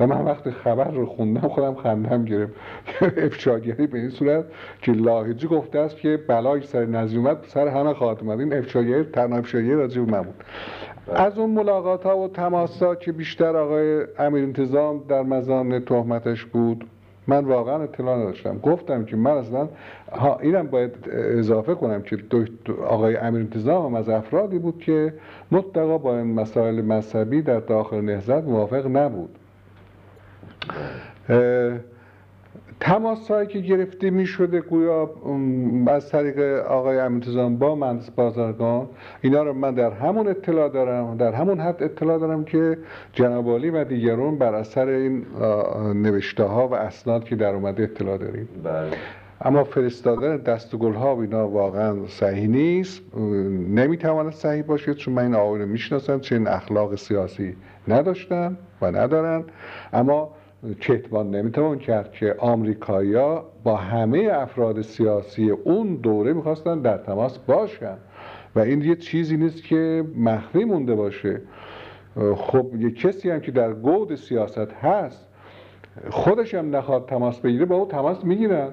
و من وقتی خبر رو خوندم خودم خندم گرفت. [laughs] افشاگری به این صورت که لاهیجی گفته است که بلای سر نزی اومد سر همه خواهد اومد. این افشاگری تنها افشاگری راجع به من بود. از اون ملاقات ها و تماس ها که بیشتر آقای امیر انتظام در مزان تهمتش بود من واقعا اطلاع نداشتم. گفتم که من اصلا ها اینم باید اضافه کنم که آقای امیر انتظام از افرادی بود که مطلقا با این مسائل مذهبی در داخل نهزت موافق نبود. تماس هایی که گرفته می شده گویا از طریق آقای امینتزام با مهندس بازرگان اینا رو من در همون اطلاع دارم در همون حد اطلاع دارم که جناب و دیگرون بر اثر این نوشته ها و اسناد که در اومده اطلاع داریم. بله. اما فرستادن دست گل ها و اینا واقعا صحیح نیست. نمی‌تواند صحیح باشه چون من این آقایون می‌شناسم چه اخلاق سیاسی نداشتن و ندارن. اما کتمان نمی‌توان کرد که آمریکایا با همه افراد سیاسی اون دوره می‌خواستن در تماس باشن. و این یه چیزی نیست که مخفی مونده باشه. خب یه کسی هم که در گود سیاست هست خودش هم نخواد تماس بگیره با او تماس می‌گیرن.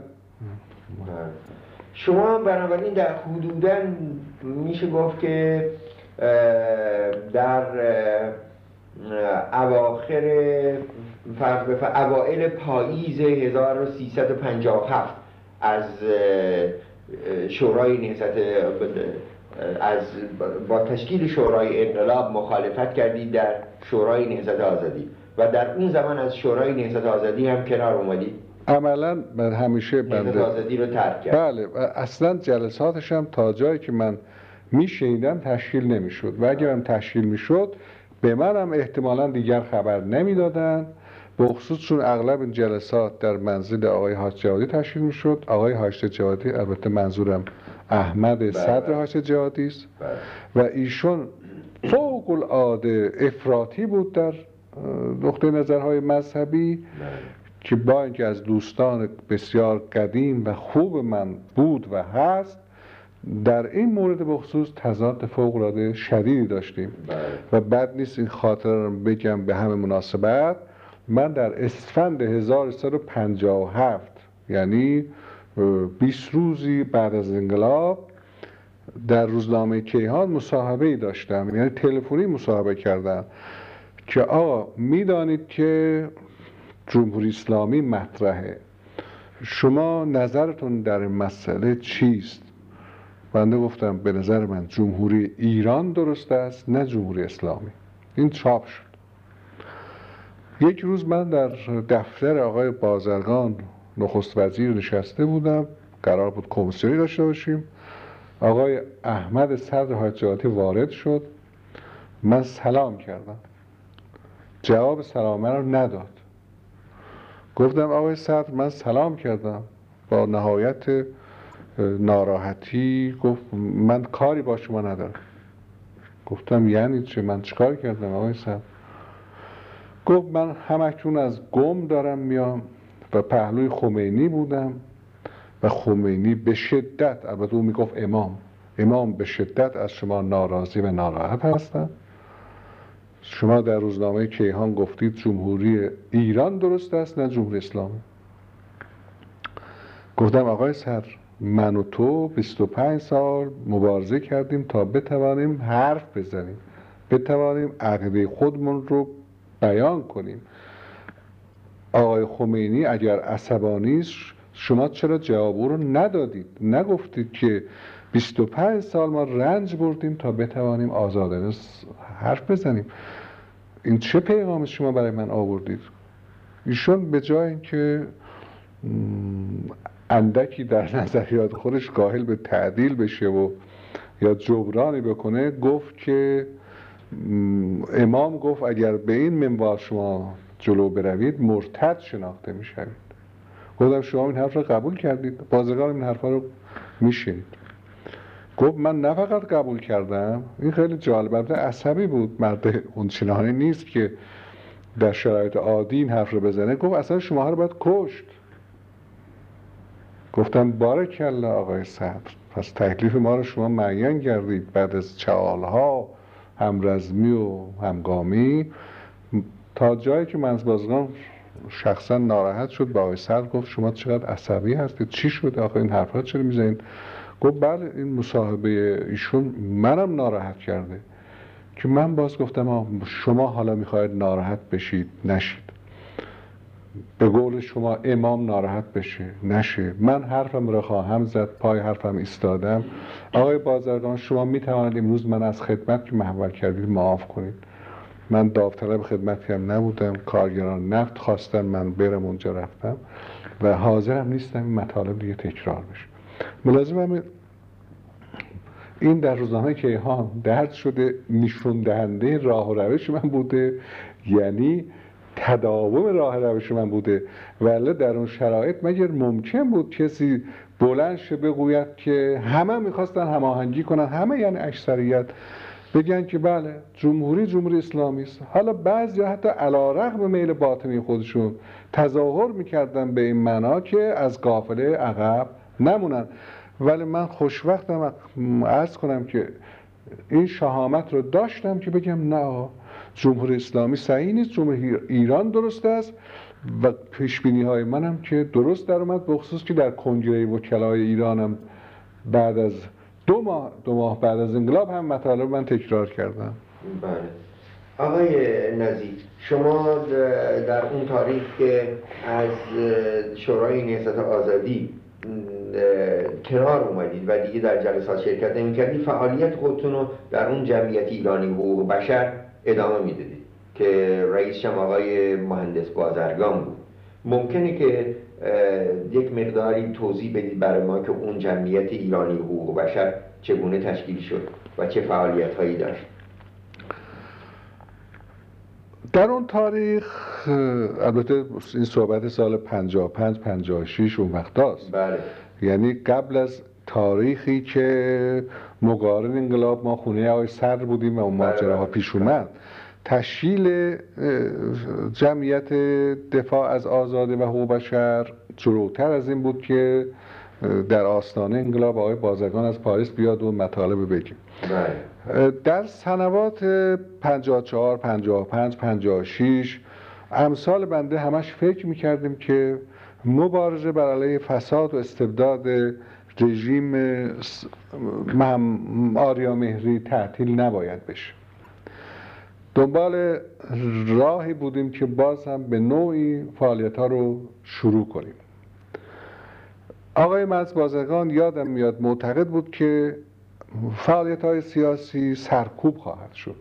شما بنابراین در حدودا میشه گفت که در اواخر اوائل پاییز 1357 از شورای نهضت از با تشکیل شورای انقلاب مخالفت کردید در شورای نهضت آزادی و در اون زمان از شورای نهضت آزادی هم کنار اومدید عملا من همیشه بنده آزادی رو ترک کرد بله اصلا جلساتش هم تا جایی که من میشنیدم تشکیل نمی‌شد و اگر هم تشکیل می‌شد به منم احتمالا دیگر خبر نمی‌دادن. به خصوص چون اغلب این جلسات در منزل آقای حاج جوادی تشکیل می‌شد آقای حاج جوادی البته منظورم احمد بله. صدر حاج جوادی است بله. و ایشون فوق العاده افراطی بود در نقطه نظرهای مذهبی بله. که با اینکه از دوستان بسیار قدیم و خوب من بود و هست در این مورد بخصوص تضاد فوق العاده شدیدی داشتیم. و بعد نیست این خاطر رو بگم به همه مناسبت من در اسفند 1357 یعنی 20 روزی بعد از انقلاب در روزنامه کیهان مصاحبه ای داشتم یعنی تلفنی مصاحبه کردم که آقا می‌دانید که جمهوری اسلامی مطرحه. شما نظرتون در این مسئله چیست؟ بنده گفتم به نظر من جمهوری ایران درست است نه جمهوری اسلامی. این چاپ شد. یک روز من در دفتر آقای بازرگان نخست وزیر نشسته بودم. قرار بود کمیسیونی داشته باشیم. آقای احمد صدر حاجاتی وارد شد. من سلام کردم. جواب سلام رو نداد. گفتم آقای صدر من سلام کردم. با نهایت ناراحتی گفت من کاری با شما ندارم. گفتم یعنی چه؟ من چیکار کردم آقای صاحب گفت من همکنون از گم دارم میام و پهلوی خمینی بودم و خمینی به شدت البته او می‌گفت امام امام به شدت از شما ناراضی و ناراحت هستن شما در روزنامه کیهان گفتید جمهوری ایران درست است نه جمهوری اسلامی. گفتم آقای سر من و تو 25 سال مبارزه کردیم تا بتوانیم حرف بزنیم. بتوانیم عقیده خودمون رو بیان کنیم. آقای خمینی اگر عصبانی شما چرا جواب رو ندادید؟ نگفتید که 25 سال ما رنج بردیم تا بتوانیم آزادانه حرف بزنیم. این چه پیغام شما برای من آوردید؟ ایشون به جای اینکه اندکی در نظریات خودش قائل به تعدیل بشه و یا جبرانی بکنه گفت که امام گفت اگر به این منبار شما جلو بروید مرتد شناخته می‌شوید. گفتم شما این حرف رو قبول کردید. بازرگان این حرف رو میشینید گفت من نه فقط قبول کردم این خیلی جالب. عصبی بود. مرد اونچنانی نیست که در شرایط عادی این حرف رو بزنه. گفت اصلا شما رو باید کشت. گفتم کلا آقای صدر پس تکلیف ما رو شما معین کردید بعد از چالها همرزمی و همگامی تا جایی که من بازگان شخصا ناراحت شد با آقای صدر گفت شما چقدر عصبی هستید؟ چی شده آخه؟ این حرفات چرا می‌زنید؟ گفت بله این مصاحبه ایشون منم ناراحت کرده. که من باز گفتم شما حالا می‌خواید ناراحت بشید نشید. به قول شما امام ناراحت بشه نشه. من حرفم را خواهم زد پای حرفم ایستادم. آقای بازرگان شما می توانید امروز من از خدمت که محول کردید معاف کنید. من داوطلب خدمتی هم نبودم کارگران نفت خواستن من برم اونجا رفتم و حاضرم نیستم این مطالب دیگه تکرار بشه. ملازمم این در روزنامه کیهان درد شده نشون دهنده راه و روش من بوده. یعنی تداوم راه روش من بوده ولی در اون شرایط مگر ممکن بود کسی بلند شه بگوید که همه می‌خواستن هماهنگی کنن همه یعنی اکثریت بگن که بله جمهوری جمهوری اسلامی است. حالا بعضی حتی علا رقم میل باطنی خودشون تظاهر می‌کردن به این معنا که از قافله عقب نمونن. ولی من خوشوقتم ارز کنم که این شهامت رو داشتم که بگم نه جمهوری اسلامی صحیح نیست جمهوری ایران درست است و پیشبینی های منم که درست در اومد بخصوص که در کنگره وکلای ایرانم بعد از دو ماه دو ماه بعد از انقلاب هم مطالب من تکرار کردم. بله. آقای نزی شما در اون تاریخ که از شورای نهضت آزادی کنار اومدید و دیگه در جلسات شرکت نمی کردید فعالیت خودتون رو در اون جمعیت ایرانی حقوق بشر ادامه می‌دادید که رئیس شما آقای مهندس بازرگان بود. ممکنه که یک مقداری توضیح بدید برای ما که اون جمعیت ایرانی حقوق بشر چگونه تشکیل شد و چه فعالیت هایی داشت. در اون تاریخ البته این صحبت سال 55 56 اون وقت هاست بله. یعنی قبل از تاریخی که مقارن انقلاب ما خونه آقای سر بودیم و اون ماجراها بله. پیش اومد تشکیل جمعیت دفاع از آزادی و حقوق بشر جلوتر از این بود که در آستانه انقلاب آقای بازرگان از پاریس بیاد و مطالب بگیم بله. در سنوات 54 55 56 امثال بنده همش فکر می‌کردیم که مبارزه بر علیه فساد و استبداد رژیم آریا مهری تعطیل نباید بشه. دنبال راهی بودیم که باز هم به نوعی فعالیت ها رو شروع کنیم. آقای مرز بازرگان یادم میاد معتقد بود که فعالیت های سیاسی سرکوب خواهد شد.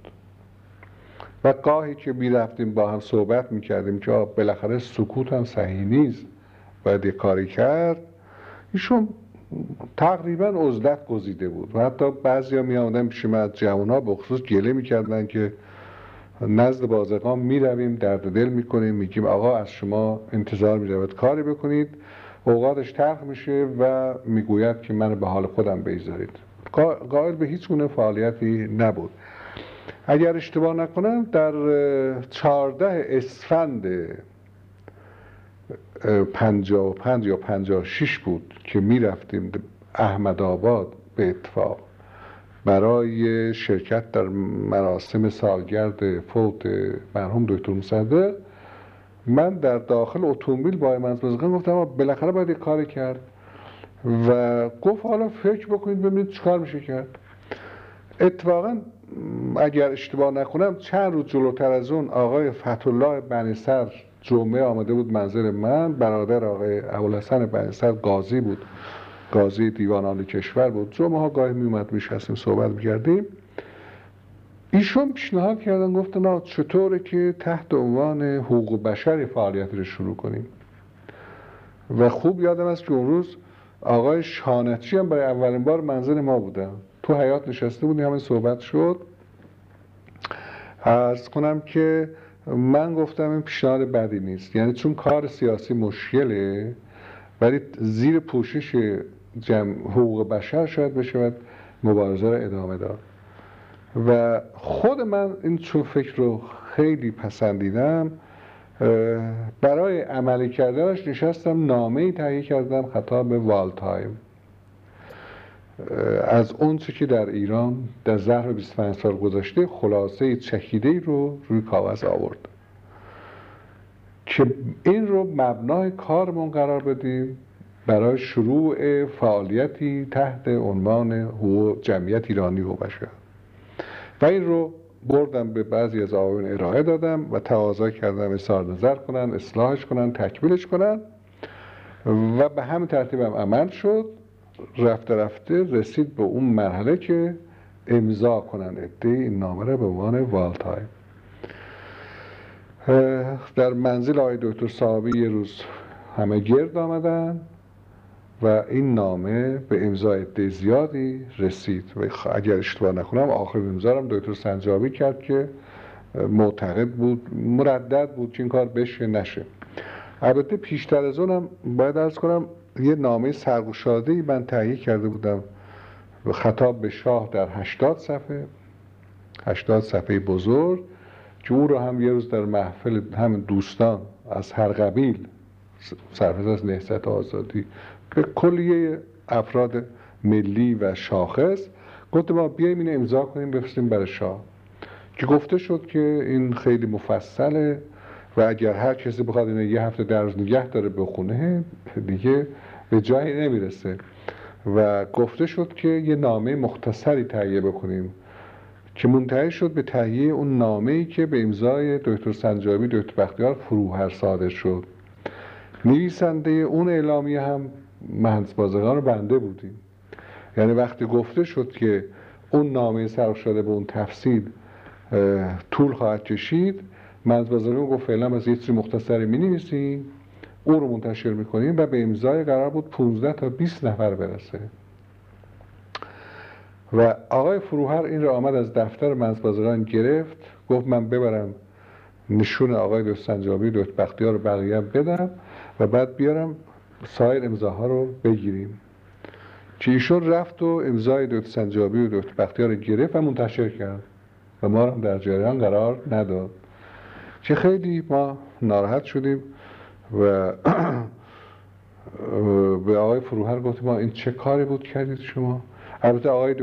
و گاهی که می رفتیم با هم صحبت می کردیم که بالاخره سکوت هم صحیح نیست. باید یه کاری کرد. ایشون تقریبا عزلت گزیده بود. و حتی بعضی ها می آمدن پیش من از جوان ها بخصوص گله می کردن که نزد بازرگان می رویم درد دل می کنیم میگیم آقا از شما انتظار می رود کاری بکنید. اوقاتش تلخ میشه و می‌گوید که من به حال خودم بیزارید قائل به هیچ گونه فعالیتی نبود. اگر اشتباه نکنم در چهارده اسفند پنجا و پنج یا پنجا شیش بود که می‌رفتیم احمد آباد به اتفاق. برای شرکت در مراسم سالگرد فوت مرحوم دکتر مصدق من در داخل اتومبیل با من گفتم بالاخره باید کاری کرد. و گفت حالا فکر بکنید ببینید چیکار میشه کرد. اتفاقا اگر اشتباه نکنم چند روز جلوتر از اون آقای فتولاه بنیسر جمعه آمده بود منزل من برادر آقای ابوالحسن بنیسر قاضی بود قاضی دیوان عالی کشور بود. جمعه ها گاهی میومد میشستیم صحبت می‌کردیم. ایشون پیشنهاد کردن گفتن نه چطوره که تحت عنوان حقوق بشری فعالیت رو شروع کنیم. و خوب یادم است که اون روز آقای شانتچی هم برای اولین بار منزل ما بودن. تو حیات نشسته بودیم همین صحبت شد. ارز کنم که من گفتم این پیشنهاد بدی نیست. یعنی چون کار سیاسی مشکله ولی زیر پوشش جمع حقوق بشر شاید بشه مبارزه رو ادامه داد. و خود من این چون فکر رو خیلی پسندیدم برای عملی کردنش نشستم نامه ای تهیه کردم خطاب والدهایم. از اون که در ایران در ظرف 25 سال گذشته خلاصه چکیده رو روی کاغذ آورد. که این رو مبنای کارمون قرار بدیم برای شروع فعالیتی تحت عنوان حقوق جمعیت ایرانی و بشر. و این رو بردم به بعضی از آقایون ارائه دادم و تقاضا کردم اظهار نظر کنن اصلاحش کنن تکمیلش کنن. و به همین ترتیب هم عمل شد. رفته رفته رسید به اون مرحله که امضا کنن ادهی این نامه را به عنوان والتای در منزل آقای دکتر صاحبی یه روز همه گرد آمدن و این نامه به امضای عده زیادی رسید و اگر اشتباه نکنم آخر امضا هم دکتر سنجابی کرد که معتقد بود مردد بود که این کار بشه نشه. البته پیشتر از اونم باید ارز کنم یه نامه سرگشاده ای من تهیه کرده بودم. خطاب به شاه در هشتاد صفحه هشتاد صفحه بزرگ. که او رو هم یه روز در محفل همین دوستان از هر قبیل سرفز از نهضت آزادی به کلیه افراد ملی و شاخص گفت ما بیایم این امضا کنیم بفرستیم برای شاه. که گفته شد که این خیلی مفصله و اگر هر کسی بخواد اینو یه هفته در روز نگه داره بخونه دیگه به جایی نمی‌رسه. و گفته شد که یه نامه مختصری تهیه بکنیم که منتهی شد به تهیه اون نامه ای که به امضای دکتر سنجابی دکتر بختیار فروهر صادر شد. نویسنده اون اعلامیه هم مهندس بازرگان بنده بودیم. یعنی وقتی گفته شد که اون نامه سرخ شده به اون تفصیل طول خواهد کشید مهندس بازرگان گفت فعلا از یه چیزی مختصری می اون رو منتشر می‌کنیم و به امضای قرار بود 15 تا 20 نفر برسه. و آقای فروهر این رو آمد از دفتر مهندس بازرگان گرفت گفت من ببرم نشون آقای دوست سنجابی دوست بختیار رو بقیه بدم و بعد بیارم سایر امضاها رو بگیریم. که ایشون رفت و امضای دوست سنجابی و دوست بختیار رو گرفت و منتشر کرد و ما رو در جریان قرار نداد. که خیلی ما ناراحت شدیم. [clears throat] و به آقای فروهر گفتیم ما این چه کاری بود کردید شما؟ البته آقای